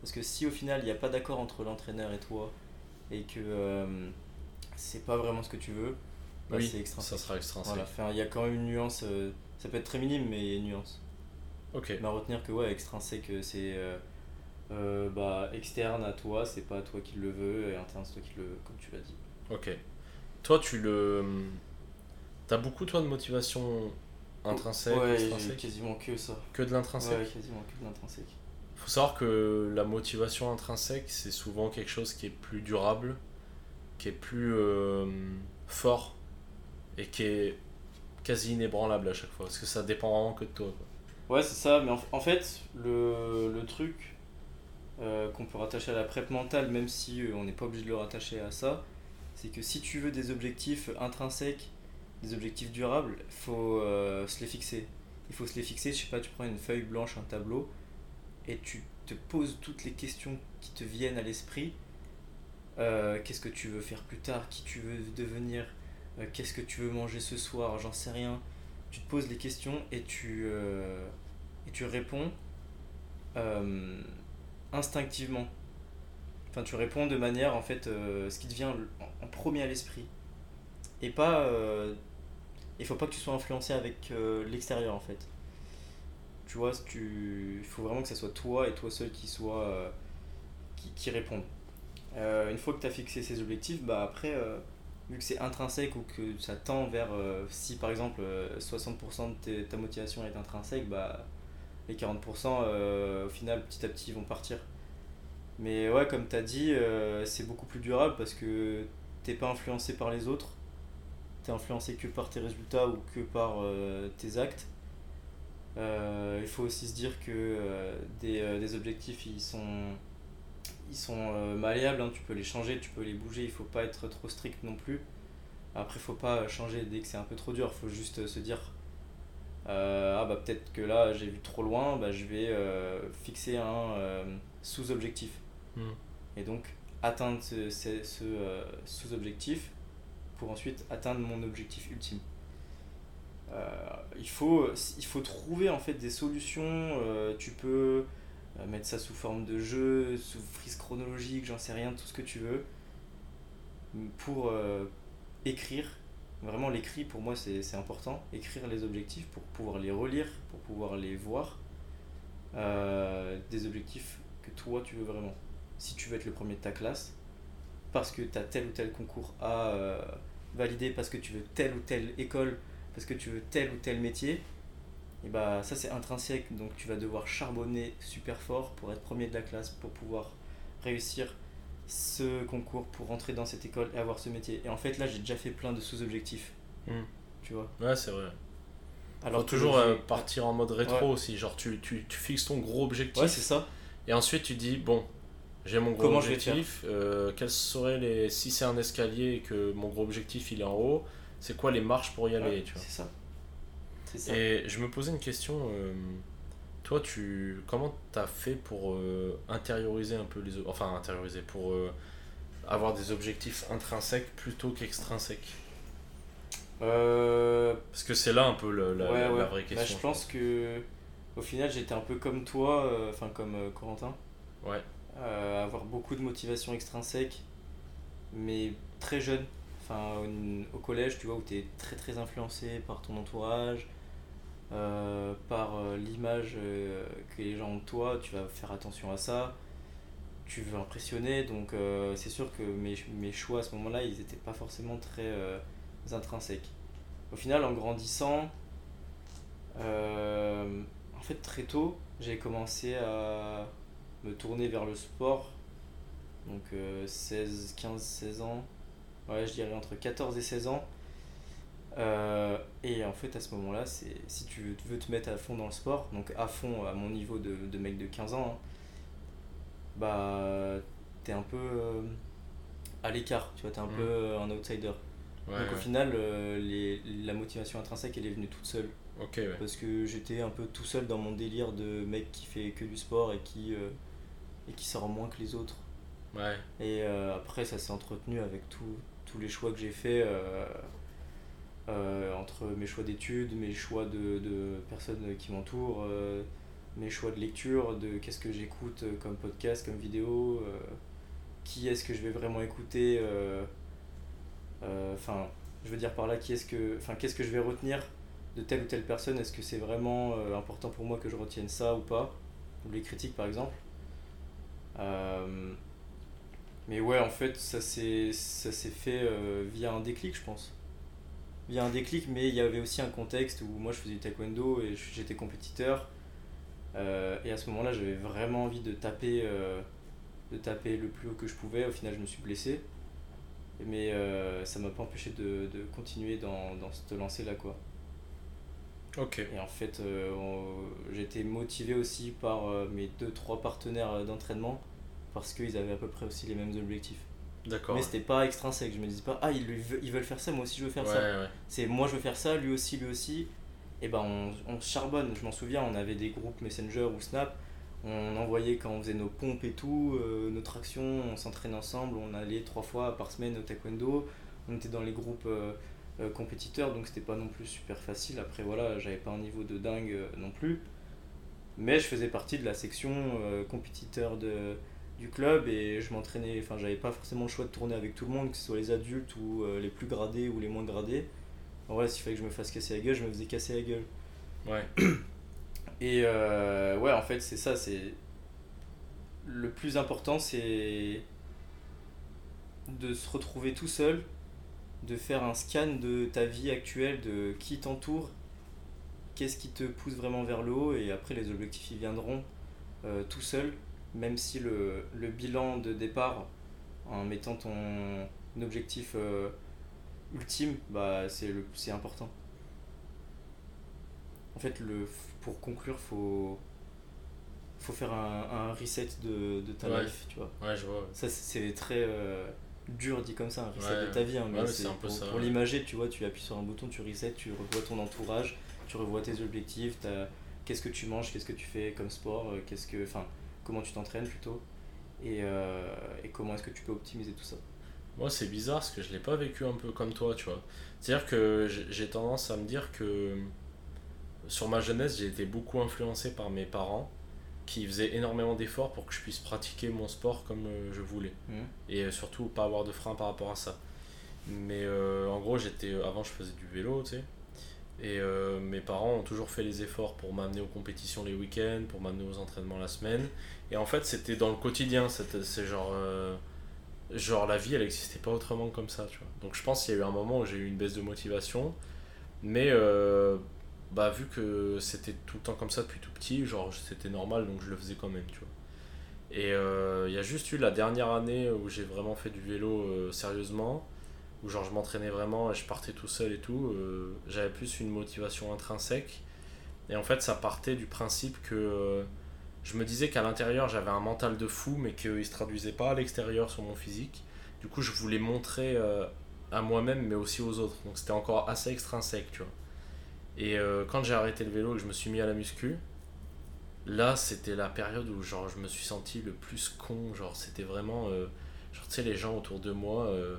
Parce que si au final il n'y a pas d'accord entre l'entraîneur et toi et que euh, c'est pas vraiment ce que tu veux, bah, Oui, c'est extrinsèque. ça sera extrinsèque. Voilà, Enfin, il y a quand même une nuance, euh, ça peut être très minime, mais il y a une nuance. Ok. Mais à retenir que ouais, extrinsèque c'est euh, euh, bah, externe à toi, c'est pas toi qui le veux, et interne c'est toi qui le veux, comme tu l'as dit. Ok. Toi, tu le. T'as beaucoup, toi, de motivation intrinsèque, Ouais, extrinsèque quasiment que ça. Que de l'intrinsèque Ouais, quasiment que de l'intrinsèque. faut savoir que la motivation intrinsèque, c'est souvent quelque chose qui est plus durable, qui est plus euh, fort et qui est quasi inébranlable à chaque fois. Parce que ça dépend vraiment que de toi. quoi. Ouais, c'est ça, mais en, en fait, le, le truc euh, qu'on peut rattacher à la prep mentale, même si euh, on n'est pas obligé de le rattacher à ça, c'est que si tu veux des objectifs intrinsèques, des objectifs durables, faut euh, se les fixer. Il faut se les fixer, je sais pas, tu prends une feuille blanche, un tableau, et tu te poses toutes les questions qui te viennent à l'esprit. Euh, qu'est-ce que tu veux faire plus tard? Qui tu veux devenir? Euh, Qu'est-ce que tu veux manger ce soir? J'en sais rien tu te poses les questions et tu, et tu réponds instinctivement. Enfin, tu réponds de manière, en fait, ce qui te vient en, premier à l'esprit. Et pas... il faut pas que tu sois influencé avec euh, l'extérieur, en fait. Tu vois, tu, il faut vraiment que ce soit toi et toi seul qui soit... euh, qui, qui répondent. Euh, une fois que tu as fixé ces objectifs, bah après... vu que c'est intrinsèque ou que ça tend vers si par exemple euh, 60% de ta motivation est intrinsèque bah les 40% euh, au final petit à petit vont partir mais ouais comme tu as dit c'est beaucoup plus durable parce que t'es pas influencé par les autres t'es influencé que par tes résultats ou que par euh, tes actes Euh, il faut aussi se dire que euh, des, des objectifs ils sont ils sont malléables, hein, tu peux les changer, tu peux les bouger, il faut pas être trop strict non plus. Après, faut pas changer dès que c'est un peu trop dur, faut juste se dire ah bah peut-être que là j'ai vu trop loin, bah je vais fixer un sous-objectif. Hmm. Et donc atteindre ce, ce- ce, sous-objectif pour ensuite atteindre mon objectif ultime. Euh, il, faut, il faut trouver en fait des solutions, euh, tu peux euh, mettre ça sous forme de jeu, sous frise chronologique, j'en sais rien, tout ce que tu veux, pour écrire. Vraiment, l'écrit pour moi c'est important. Écrire les objectifs pour pouvoir les relire, pour pouvoir les voir. Des objectifs que toi tu veux vraiment. Si tu veux être le premier de ta classe, parce que tu as tel ou tel concours à valider, parce que tu veux telle ou telle école, parce que tu veux tel ou tel métier, et bah ça c'est intrinsèque, donc tu vas devoir charbonner super fort pour être premier de la classe, pour pouvoir réussir ce concours, pour rentrer dans cette école et avoir ce métier. Et en fait là j'ai déjà fait plein de sous-objectifs, Hmm. tu vois? Ouais, c'est vrai. Alors Faut toujours euh, partir en mode rétro Ouais. aussi. Genre, tu, tu, tu fixes ton gros objectif. Ouais c'est ça. Et ensuite, tu dis, bon, j'ai mon gros Comment je vais objectif. euh, quels seraient les. Si c'est un escalier et que mon gros objectif il est en haut, c'est quoi les marches pour y aller, Ouais, tu vois. c'est ça. Et je me posais une question. euh, toi, tu comment t'as fait pour euh, intérioriser un peu les. Enfin, intérioriser, pour avoir des objectifs intrinsèques plutôt qu'extrinsèques? Parce que c'est là un peu la, ouais, la- vraie Bah, question. je pense que au final j'étais un peu comme toi, enfin comme Corentin, Ouais. Euh, avoir beaucoup de motivation extrinsèque, mais très jeune. Enfin, au, collège, tu vois, où tu es très très influencé par ton entourage, euh, par euh, l'image que les gens ont de toi, tu vas faire attention à ça. Tu veux impressionner, donc c'est sûr que mes, choix à ce moment-là, ils n'étaient pas forcément très intrinsèques. Au final, en grandissant, en fait, très tôt, j'ai commencé à me tourner vers le sport. Donc euh, 16, 15, 16 ans. Ouais, je dirais entre 14 et 16 ans. Euh, et en fait, à ce moment-là, c'est si tu veux te mettre à fond dans le sport, donc à fond à mon niveau de, de mec de 15 ans, hein, bah t'es un peu euh, à l'écart, tu vois, t'es un Mhm. peu euh, un outsider. Ouais, donc au final, les, la motivation intrinsèque, elle est venue toute seule. Ok, ouais. Parce que j'étais un peu tout seul dans mon délire de mec qui fait que du sport et qui, et qui sort moins que les autres. Ouais, Et euh, après, ça s'est entretenu avec tout- tous les choix que j'ai fait euh, euh, entre mes choix d'études, mes choix de, de personnes qui m'entourent, mes choix de lecture, de qu'est-ce que j'écoute comme podcast, comme vidéo, qui est-ce que je vais vraiment écouter. Enfin, je veux dire par là, qui est-ce que, enfin, qu'est-ce que je vais retenir de telle ou telle personne? Est-ce que c'est vraiment euh, important pour moi que je retienne ça ou pas? Ou les critiques par exemple. Euh, mais ouais, en fait, ça s'est fait euh, via un déclic, je pense. Via un déclic, mais il y avait aussi un contexte où moi je faisais du taekwondo et j'étais compétiteur. Euh, et à ce moment-là, j'avais vraiment envie de taper, de taper le plus haut que je pouvais. Au final, je me suis blessé. Mais euh, ça m'a pas empêché de, de continuer dans, dans cette lancée-là, quoi. Ok. Et en fait, euh, j'étais motivé aussi par euh, mes deux trois partenaires euh, d'entraînement parce qu'ils avaient à peu près aussi les mêmes objectifs. D'accord. Mais c'était pas extrinsèque, je me disais pas ah ils, ils veulent faire ça, moi aussi je veux faire Ouais, ça. ouais. C'est moi je veux faire ça, lui aussi, lui aussi. Et ben on, on charbonne, je m'en souviens, on avait des groupes Messenger ou Snap, on envoyait quand on faisait nos pompes et tout, euh, nos tractions, on s'entraînait ensemble, on allait trois fois par semaine au taekwondo, on était dans les groupes euh, euh, compétiteurs, donc c'était pas non plus super facile. Après voilà, j'avais pas un niveau de dingue euh, non plus. Mais je faisais partie de la section euh, compétiteur de, du club et je m'entraînais, enfin j'avais pas forcément le choix de tourner avec tout le monde, que ce soit les adultes ou les plus gradés ou les moins gradés. En vrai, s'il fallait que je me fasse casser la gueule, je me faisais casser la gueule. Ouais. Et euh, ouais, en fait, c'est ça, c'est. Le plus important, c'est de se retrouver tout seul, de faire un scan de ta vie actuelle, de qui t'entoure, qu'est-ce qui te pousse vraiment vers le haut, et après, les objectifs, ils viendront euh, tout seul, même si le, le bilan de départ, en mettant ton objectif euh, ultime, bah, c'est important. En fait, le, pour conclure, faut, faut faire un, un reset de, de ta Ouais. life, tu vois. Ouais, je vois. Ça, c'est c'est très euh, dur dit comme ça, un reset Ouais. de ta vie. hein, mais Ouais, mais c'est c'est un peu pour, ça, pour l'imager, tu vois, tu appuies sur un bouton, tu reset, tu revois ton entourage, tu revois tes objectifs, qu'est-ce que tu manges, qu'est-ce que tu fais comme sport, euh, qu'est-ce que, enfin, comment tu t'entraînes plutôt, et, euh, et comment est-ce que tu peux optimiser tout ça. Moi, c'est bizarre parce que je l'ai pas vécu un peu comme toi, tu vois. C'est-à-dire que j'ai tendance à me dire que sur ma jeunesse, j'ai été beaucoup influencé par mes parents qui faisaient énormément d'efforts pour que je puisse pratiquer mon sport comme euh, je voulais. Mhm. Et euh, surtout, pas avoir de frein par rapport à ça. Mais euh, en gros, j'étais avant, je faisais du vélo, tu sais. Et euh, mes parents ont toujours fait les efforts pour m'amener aux compétitions les week-ends, pour m'amener aux entraînements la semaine. Et en fait, c'était dans le quotidien. C'est genre. euh, genre, la vie, elle n'existait pas autrement que comme ça, tu vois. Donc, je pense qu'il y a eu un moment où j'ai eu une baisse de motivation. Mais bah, vu que c'était tout le temps comme ça depuis tout petit, genre, c'était normal, donc je le faisais quand même, tu vois. Et euh, il y a juste eu la dernière année où j'ai vraiment fait du vélo euh, sérieusement, où genre je m'entraînais vraiment et je partais tout seul et tout. euh, J'avais plus une motivation intrinsèque. Et en fait, ça partait du principe que euh, je me disais qu'à l'intérieur j'avais un mental de fou, mais qu'il se traduisait pas à l'extérieur sur mon physique. Du coup, je voulais montrer euh, à moi-même, mais aussi aux autres. Donc c'était encore assez extrinsèque, tu vois. Et euh, quand j'ai arrêté le vélo et que je me suis mis à la muscu, là c'était la période où genre je me suis senti le plus con genre c'était vraiment euh, genre tu sais les gens autour de moi euh,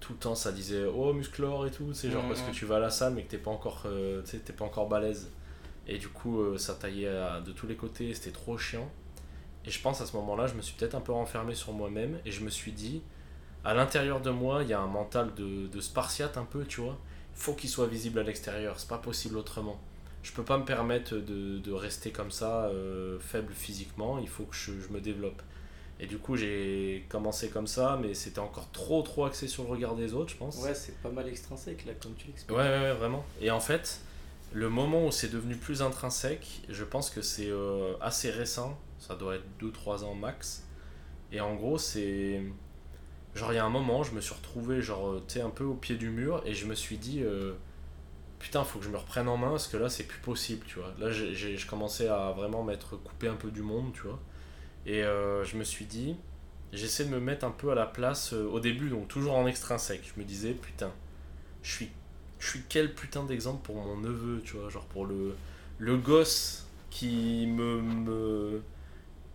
tout le temps ça disait oh musclor et tout c'est genre Mhm. parce que tu vas à la salle mais que t'es pas encore t'es pas encore balèze et du coup ça taillait à- de tous les côtés c'était trop chiant et je pense à ce moment là je me suis peut-être un peu renfermé sur moi-même et je me suis dit à l'intérieur de moi, il y a un mental de, de spartiate un peu, tu vois. Faut qu'il soit visible à l'extérieur, c'est pas possible autrement. Je peux pas me permettre de, de rester comme ça, euh, faible physiquement, il faut que je, je me développe. Et du coup, j'ai commencé comme ça, mais c'était encore trop, trop axé sur le regard des autres, je pense. Ouais, c'est pas mal extrinsèque là, comme tu Ouais, l'expliques. ouais, ouais, vraiment. Et en fait, le moment où c'est devenu plus intrinsèque, je pense que c'est euh, assez récent. Ça doit être 2-3 ans max. Et en gros, c'est. Genre, il y a un moment, je me suis retrouvé, genre, euh, tu un peu au pied du mur, et je me suis dit. euh, Putain, faut que je me reprenne en main, parce que là, c'est plus possible, tu vois. Là, je commençais à vraiment m'être coupé un peu du monde, tu vois. Et euh, je me suis dit. J'essaie de me mettre un peu à la place au début, donc toujours en extrinsèque. Je me disais, putain, je suis je suis quel putain d'exemple pour mon neveu, tu vois, genre pour le, le gosse qui me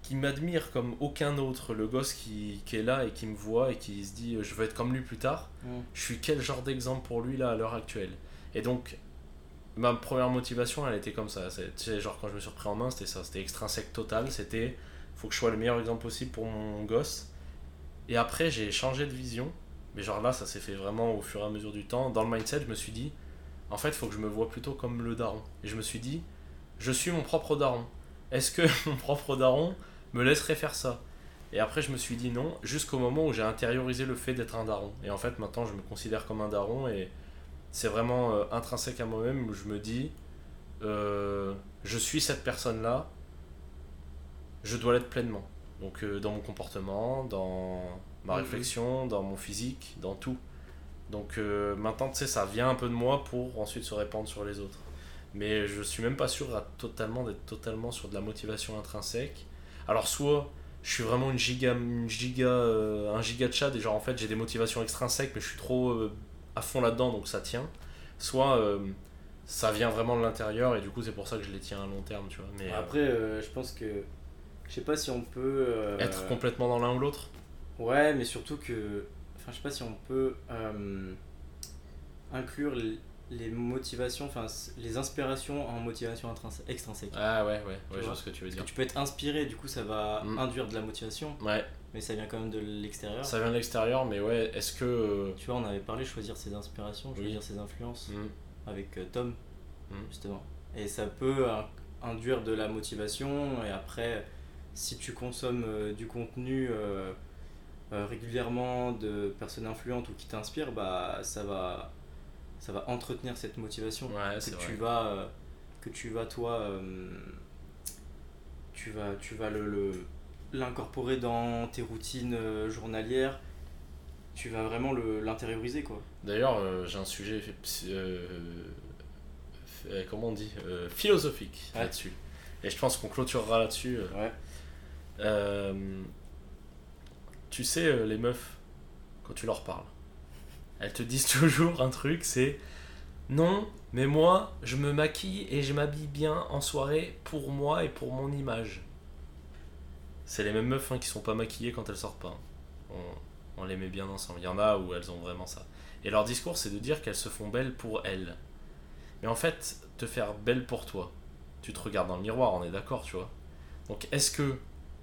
qui m'admire comme aucun autre, le gosse qui, qui est là et qui me voit et qui se dit euh, je veux être comme lui plus tard, Mm. je suis quel genre d'exemple pour lui là à l'heure actuelle? Et donc ma première motivation elle était comme ça, tu sais, genre quand je me suis repris en main c'était ça, c'était extrinsèque total, c'était faut que je sois le meilleur exemple possible pour mon gosse. Et après j'ai changé de vision mais genre là, ça s'est fait vraiment au fur et à mesure du temps. Dans le mindset, je me suis dit, en fait, faut que je me vois plutôt comme le daron. Et je me suis dit, je suis mon propre daron. Est-ce que mon propre daron me laisserait faire ça Et après, je me suis dit non, jusqu'au moment où j'ai intériorisé le fait d'être un daron. Et en fait, maintenant, je me considère comme un daron et c'est vraiment euh, intrinsèque à moi-même où je me dis, euh, je suis cette personne-là, je dois l'être pleinement. Donc euh, dans mon comportement, dans ma Mhm. réflexion, dans mon physique, dans tout. Donc maintenant, tu sais, ça vient un peu de moi pour ensuite se répandre sur les autres. Mais je suis même pas sûr à totalement d'être totalement sur de la motivation intrinsèque. Alors soit je suis vraiment une giga, une giga, euh, un giga de chat et genre en fait j'ai des motivations extrinsèques mais je suis trop euh, à fond là-dedans donc ça tient. Soit euh, ça vient vraiment de l'intérieur et du coup c'est pour ça que je les tiens à long terme, tu vois. Mais Après, je pense que. Je sais pas si on peut. être complètement dans l'un ou l'autre. Ouais, mais surtout que. Enfin, je sais pas si on peut inclure les, motivations, enfin, les inspirations en motivation extrinsèque. Ah ouais, ouais, ouais, je vois vois ce que tu veux dire. que tu peux être inspiré, du coup, ça va Mm. induire de la motivation, Ouais, mais ça vient quand même de l'extérieur. ça vient de l'extérieur, mais ouais, est-ce que. euh, Tu vois, on avait parlé choisir ses inspirations, choisir ses influences hmm, avec euh, Tom, Mm. justement. Et ça peut euh, induire de la motivation, et après, si tu consommes euh, du contenu régulièrement de personnes influentes ou qui t'inspirent, bah ça va, ça va entretenir cette motivation. Ouais, que tu vrai. vas, euh, que tu vas toi, euh, tu vas, tu vas le, l'incorporer dans tes routines euh, journalières. Tu vas vraiment l'intérioriser quoi. D'ailleurs, j'ai un sujet. comment on dit Philosophique Ouais. là-dessus. Et je pense qu'on clôturera là-dessus. Ouais. Tu sais, les meufs, quand tu leur parles, elles te disent toujours un truc c'est non, mais moi, je me maquille et je m'habille bien en soirée pour moi et pour mon image. C'est les mêmes meufs hein, qui sont pas maquillées quand elles sortent pas. On, on les met bien ensemble. Il y en a où elles ont vraiment ça. Et leur discours, c'est de dire qu'elles se font belles pour elles. Mais en fait, te faire belle pour toi, tu te regardes dans le miroir, on est d'accord, tu vois. Donc est-ce que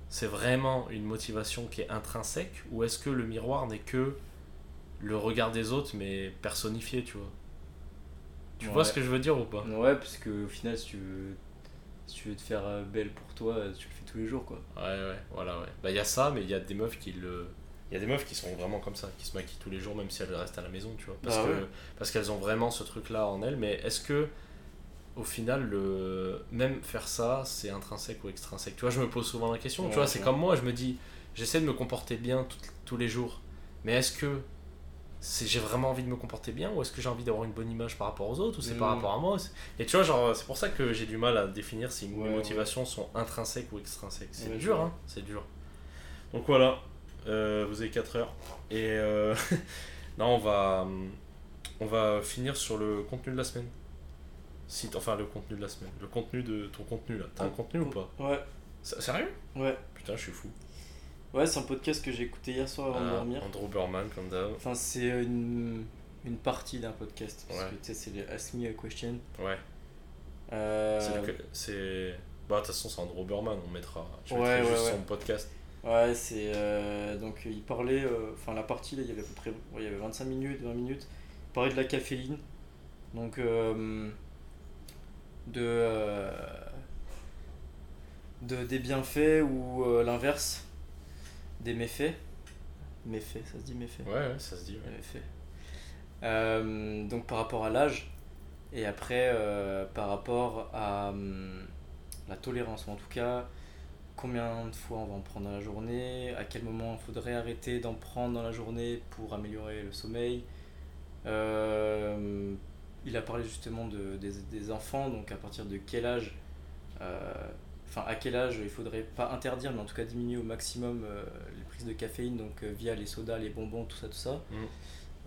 c'est vraiment une motivation qui est intrinsèque ou est-ce que le miroir n'est que le regard des autres mais personnifié, tu vois Tu vois ce que je veux dire ou pas? Ouais, parce que au final, si tu veux, si tu veux te faire euh, belle pour toi, euh, tu le fais tous les jours quoi. Ouais, ouais, voilà, ouais. Bah, il y a ça, mais il y a des meufs qui le. Il y a des meufs qui sont vraiment comme ça, qui se maquillent tous les jours, même si elles restent à la maison, tu vois. Parce Bah que ouais. parce qu'elles ont vraiment ce truc-là en elles. Mais est-ce que, au final, le même faire ça, c'est intrinsèque ou extrinsèque? Tu vois, je me pose souvent la question. tu vois, c'est comme moi, je me dis, j'essaie de me comporter bien tout- tous les jours. Mais est-ce que j'ai vraiment envie de me comporter bien ou est-ce que j'ai envie d'avoir une bonne image par rapport aux autres ou c'est par Mm. rapport à moi Et tu vois, genre, c'est pour ça que j'ai du mal à définir si mes Ouais, motivations sont intrinsèques ou extrinsèques. C'est Ouais, dur, hein C'est dur. Donc voilà, euh, vous avez 4 heures. Et euh, non, on va, on va finir sur le contenu de la semaine. Si, enfin, le contenu de la semaine. Le contenu de ton contenu là. T'as un contenu ou pas? Ouais, Sérieux? Ouais. Putain, je suis fou. Ouais, c'est un podcast que j'ai écouté hier soir avant de Ah, dormir. Andrew Berman, comme d'hab. Enfin, c'est une, une partie d'un podcast. Parce Ouais. que tu sais, c'est le Ask Me a Question. Ouais. Euh, C'est. Bah, de toute façon, c'est Andrew Berman, on mettra. Je Ouais, mettrai ouais, juste son podcast. Ouais, c'est. euh, donc, il parlait. euh, Enfin, la partie, là, il y avait à peu près. il y avait 25 minutes, 20 minutes. Il parlait de la caféine. Donc, euh, de. euh, de des bienfaits ou euh, l'inverse. Des méfaits. Méfaits, ça se dit méfaits Ouais, ouais, ça se dit. ouais. effet. Euh, donc par rapport à l'âge et après euh, par rapport à hum, la tolérance ou en tout cas combien de fois on va en prendre dans la journée, à quel moment il faudrait arrêter d'en prendre dans la journée pour améliorer le sommeil. Euh, il a parlé justement de, des, des enfants, donc à partir de quel âge, enfin à quel âge il faudrait pas interdire, mais en tout cas diminuer au maximum euh, les prises de caféine, donc euh, via les sodas, les bonbons, tout ça, tout ça. Mm.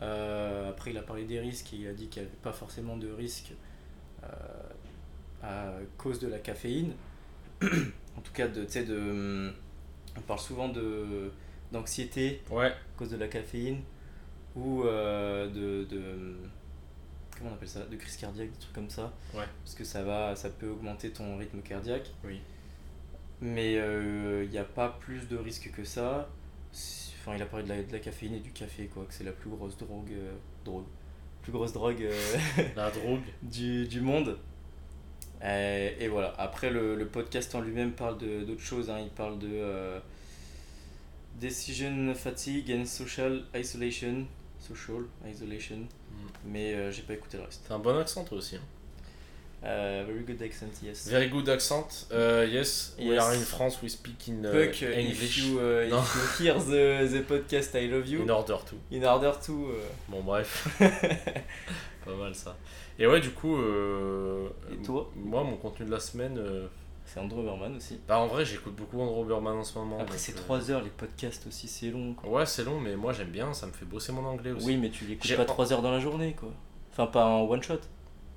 Euh, après, il a parlé des risques et il a dit qu'il n'y avait pas forcément de risques euh, à cause de la caféine. en tout cas, de, tu sais, de, on parle souvent de, d'anxiété Ouais, à cause de la caféine ou de, de. Comment on appelle ça? De crise cardiaque, des trucs comme ça. Ouais. Parce que ça, va, ça peut augmenter ton rythme cardiaque. oui. Mais il n'y a pas plus de risques que ça. Enfin, il a parlé de la, de la caféine et du café, quoi, que c'est la plus grosse drogue. euh, drogue. Plus grosse drogue euh, La drogue. du, du monde. Et, et voilà. Après, le, le podcast en lui-même parle de- d'autres choses. hein. Il parle de euh, decision fatigue and social isolation. Social isolation. Mm. Mais euh, j'ai pas écouté le reste. T'as un bon accent toi aussi. hein. Euh, very good accent, yes. Very good accent. Uh, yes, we Yes. are in France, we speak in uh, Puck, if English. you, uh, if you hear the, the podcast I love you, In order to. in order to. uh, Bon, bref. Pas mal ça. Et ouais, du coup. euh, Et toi Moi, mon contenu de la semaine. euh, c'est Andrew Berman aussi. Bah, en vrai, j'écoute beaucoup Andrew Berman en ce moment. Après, c'est euh, 3 heures les podcasts aussi, c'est long. Quoi. Ouais, c'est long, mais moi j'aime bien, ça me fait bosser mon anglais aussi. Oui, mais tu l'écoutes pas 3 heures dans la journée, quoi. Enfin, pas en one shot.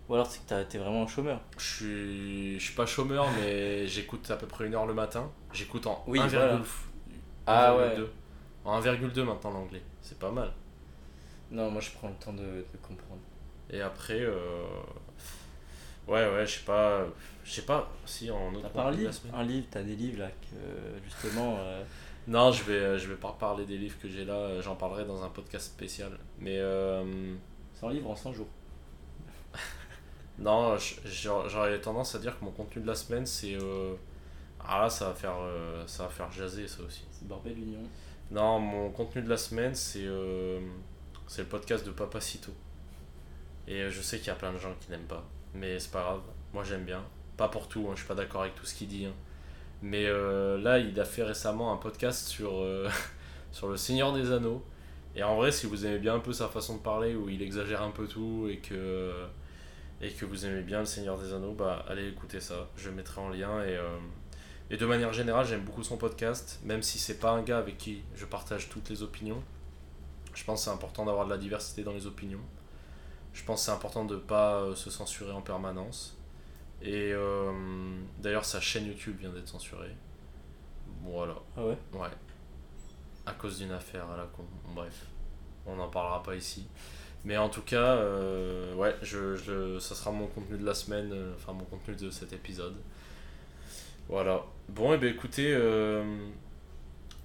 Ou alors, c'est que t'as- t'es vraiment un chômeur. Je suis, je suis pas chômeur, mais j'écoute à peu près une heure le matin. J'écoute en Oui, 1,2. voilà. Ah 1,2. En 1,2 maintenant l'anglais. C'est pas mal. Non, moi je prends le temps de, de comprendre. Et après, euh... ouais, ouais, je sais pas. Je sais pas si en autre T'as pas un livre semaine. Un livre, t'as des livres là que justement. euh, Non, je vais, je vais pas parler des livres que j'ai là, j'en parlerai dans un podcast spécial. Mais euh, c'est un livre en 100 jours. Non, j'aurais tendance à dire que mon contenu de la semaine c'est. euh, Ah là, ça va faire, euh, ça va faire jaser ça aussi. C'est Barbel Union. Non, mon contenu de la semaine c'est euh, c'est le podcast de Papacito. Et je sais qu'il y a plein de gens qui n'aiment pas, mais c'est pas grave. Moi j'aime bien. Pas pour tout, hein, je suis pas d'accord avec tout ce qu'il dit. hein. Mais euh, là, il a fait récemment un podcast sur, euh, sur le Seigneur des Anneaux. Et en vrai, si vous aimez bien un peu sa façon de parler, où il exagère un peu tout et que, et que vous aimez bien le Seigneur des Anneaux, bah allez écouter ça. Je mettrai en lien. Et, euh, et de manière générale, j'aime beaucoup son podcast, même si c'est pas un gars avec qui je partage toutes les opinions. Je pense que c'est important d'avoir de la diversité dans les opinions. Je pense que c'est important de ne pas euh, se censurer en permanence. Et euh, d'ailleurs, sa chaîne YouTube vient d'être censurée. Voilà. Ah ouais? Ouais. À cause d'une affaire à la con. Bref. On n'en parlera pas ici. Mais en tout cas, euh, ouais, je, je, ça sera mon contenu de la semaine, euh, enfin mon contenu de cet épisode. Voilà. Bon, et bien écoutez, euh,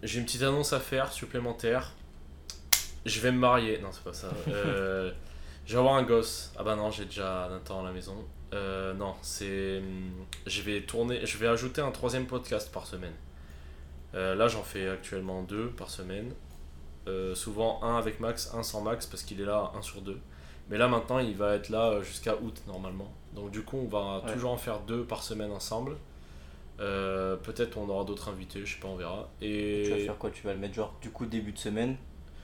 j'ai une petite annonce à faire supplémentaire. Je vais me marier. Non, c'est pas ça. Je vais avoir un gosse. Ah bah non, j'ai déjà Nathan à la maison. Non, c'est. Je vais tourner. Je vais ajouter un troisième podcast par semaine. Là, j'en fais actuellement deux par semaine. Euh, souvent un avec Max, un sans Max parce qu'il est là un sur deux. Mais là maintenant, il va être là euh, jusqu'à août normalement. Donc du coup, on va Ouais. toujours en faire deux par semaine ensemble. Euh, Peut-être on aura d'autres invités, je sais pas, on verra. Et Tu vas faire quoi? Tu vas le mettre genre du coup début de semaine?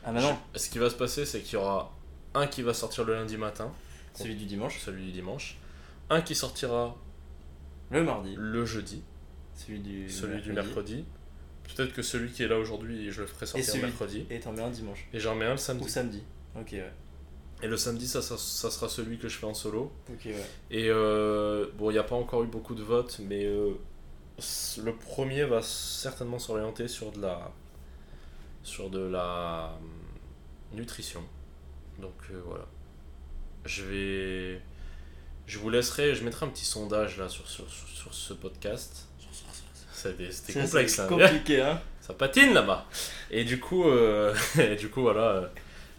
Ah bah non je- ce qui va se passer, c'est qu'il y aura un qui va sortir le lundi matin, Celui du dimanche celui du dimanche, un qui sortira Le mardi le jeudi, Celui du celui du mercredi. Peut-être que celui qui est là aujourd'hui, je le ferai sortir mercredi. Et t'en mets un dimanche Et j'en mets un le Ou samedi. samedi Ok ouais Et le samedi, ça, ça, ça sera celui que je fais en solo. Ok ouais Et euh, bon, il n'y a pas encore eu beaucoup de votes, mais euh, le premier va certainement s'orienter sur de la sur de la hum, nutrition. Donc euh, voilà. Je vais je vous laisserai, je mettrai un petit sondage là sur, sur, sur ce podcast. C'était complexe c'est hein. compliqué hein ça patine là-bas. Et du coup, euh, et du coup voilà, euh,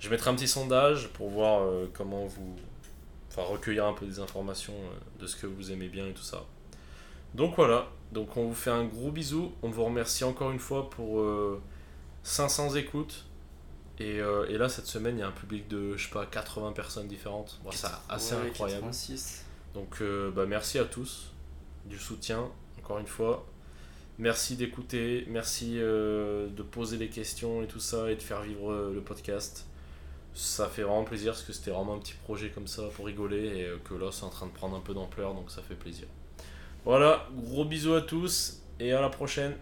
je mettrai un petit sondage pour voir euh, comment vous. Enfin, recueillir un peu des informations de ce que vous aimez bien et tout ça. Donc voilà, donc on vous fait un gros bisou. On vous remercie encore une fois pour euh, 500 écoutes. Et, euh, et là, cette semaine, il y a un public de, je sais pas, 80 personnes différentes. Bon, c'est assez Ouais, incroyable. 86. Donc euh, bah, merci à tous du soutien, encore une fois. Merci d'écouter, merci euh, de poser des questions et tout ça et de faire vivre euh, le podcast. Ça fait vraiment plaisir parce que c'était vraiment un petit projet comme ça pour rigoler et euh, que là c'est en train de prendre un peu d'ampleur donc ça fait plaisir. Voilà, gros bisous à tous et à la prochaine.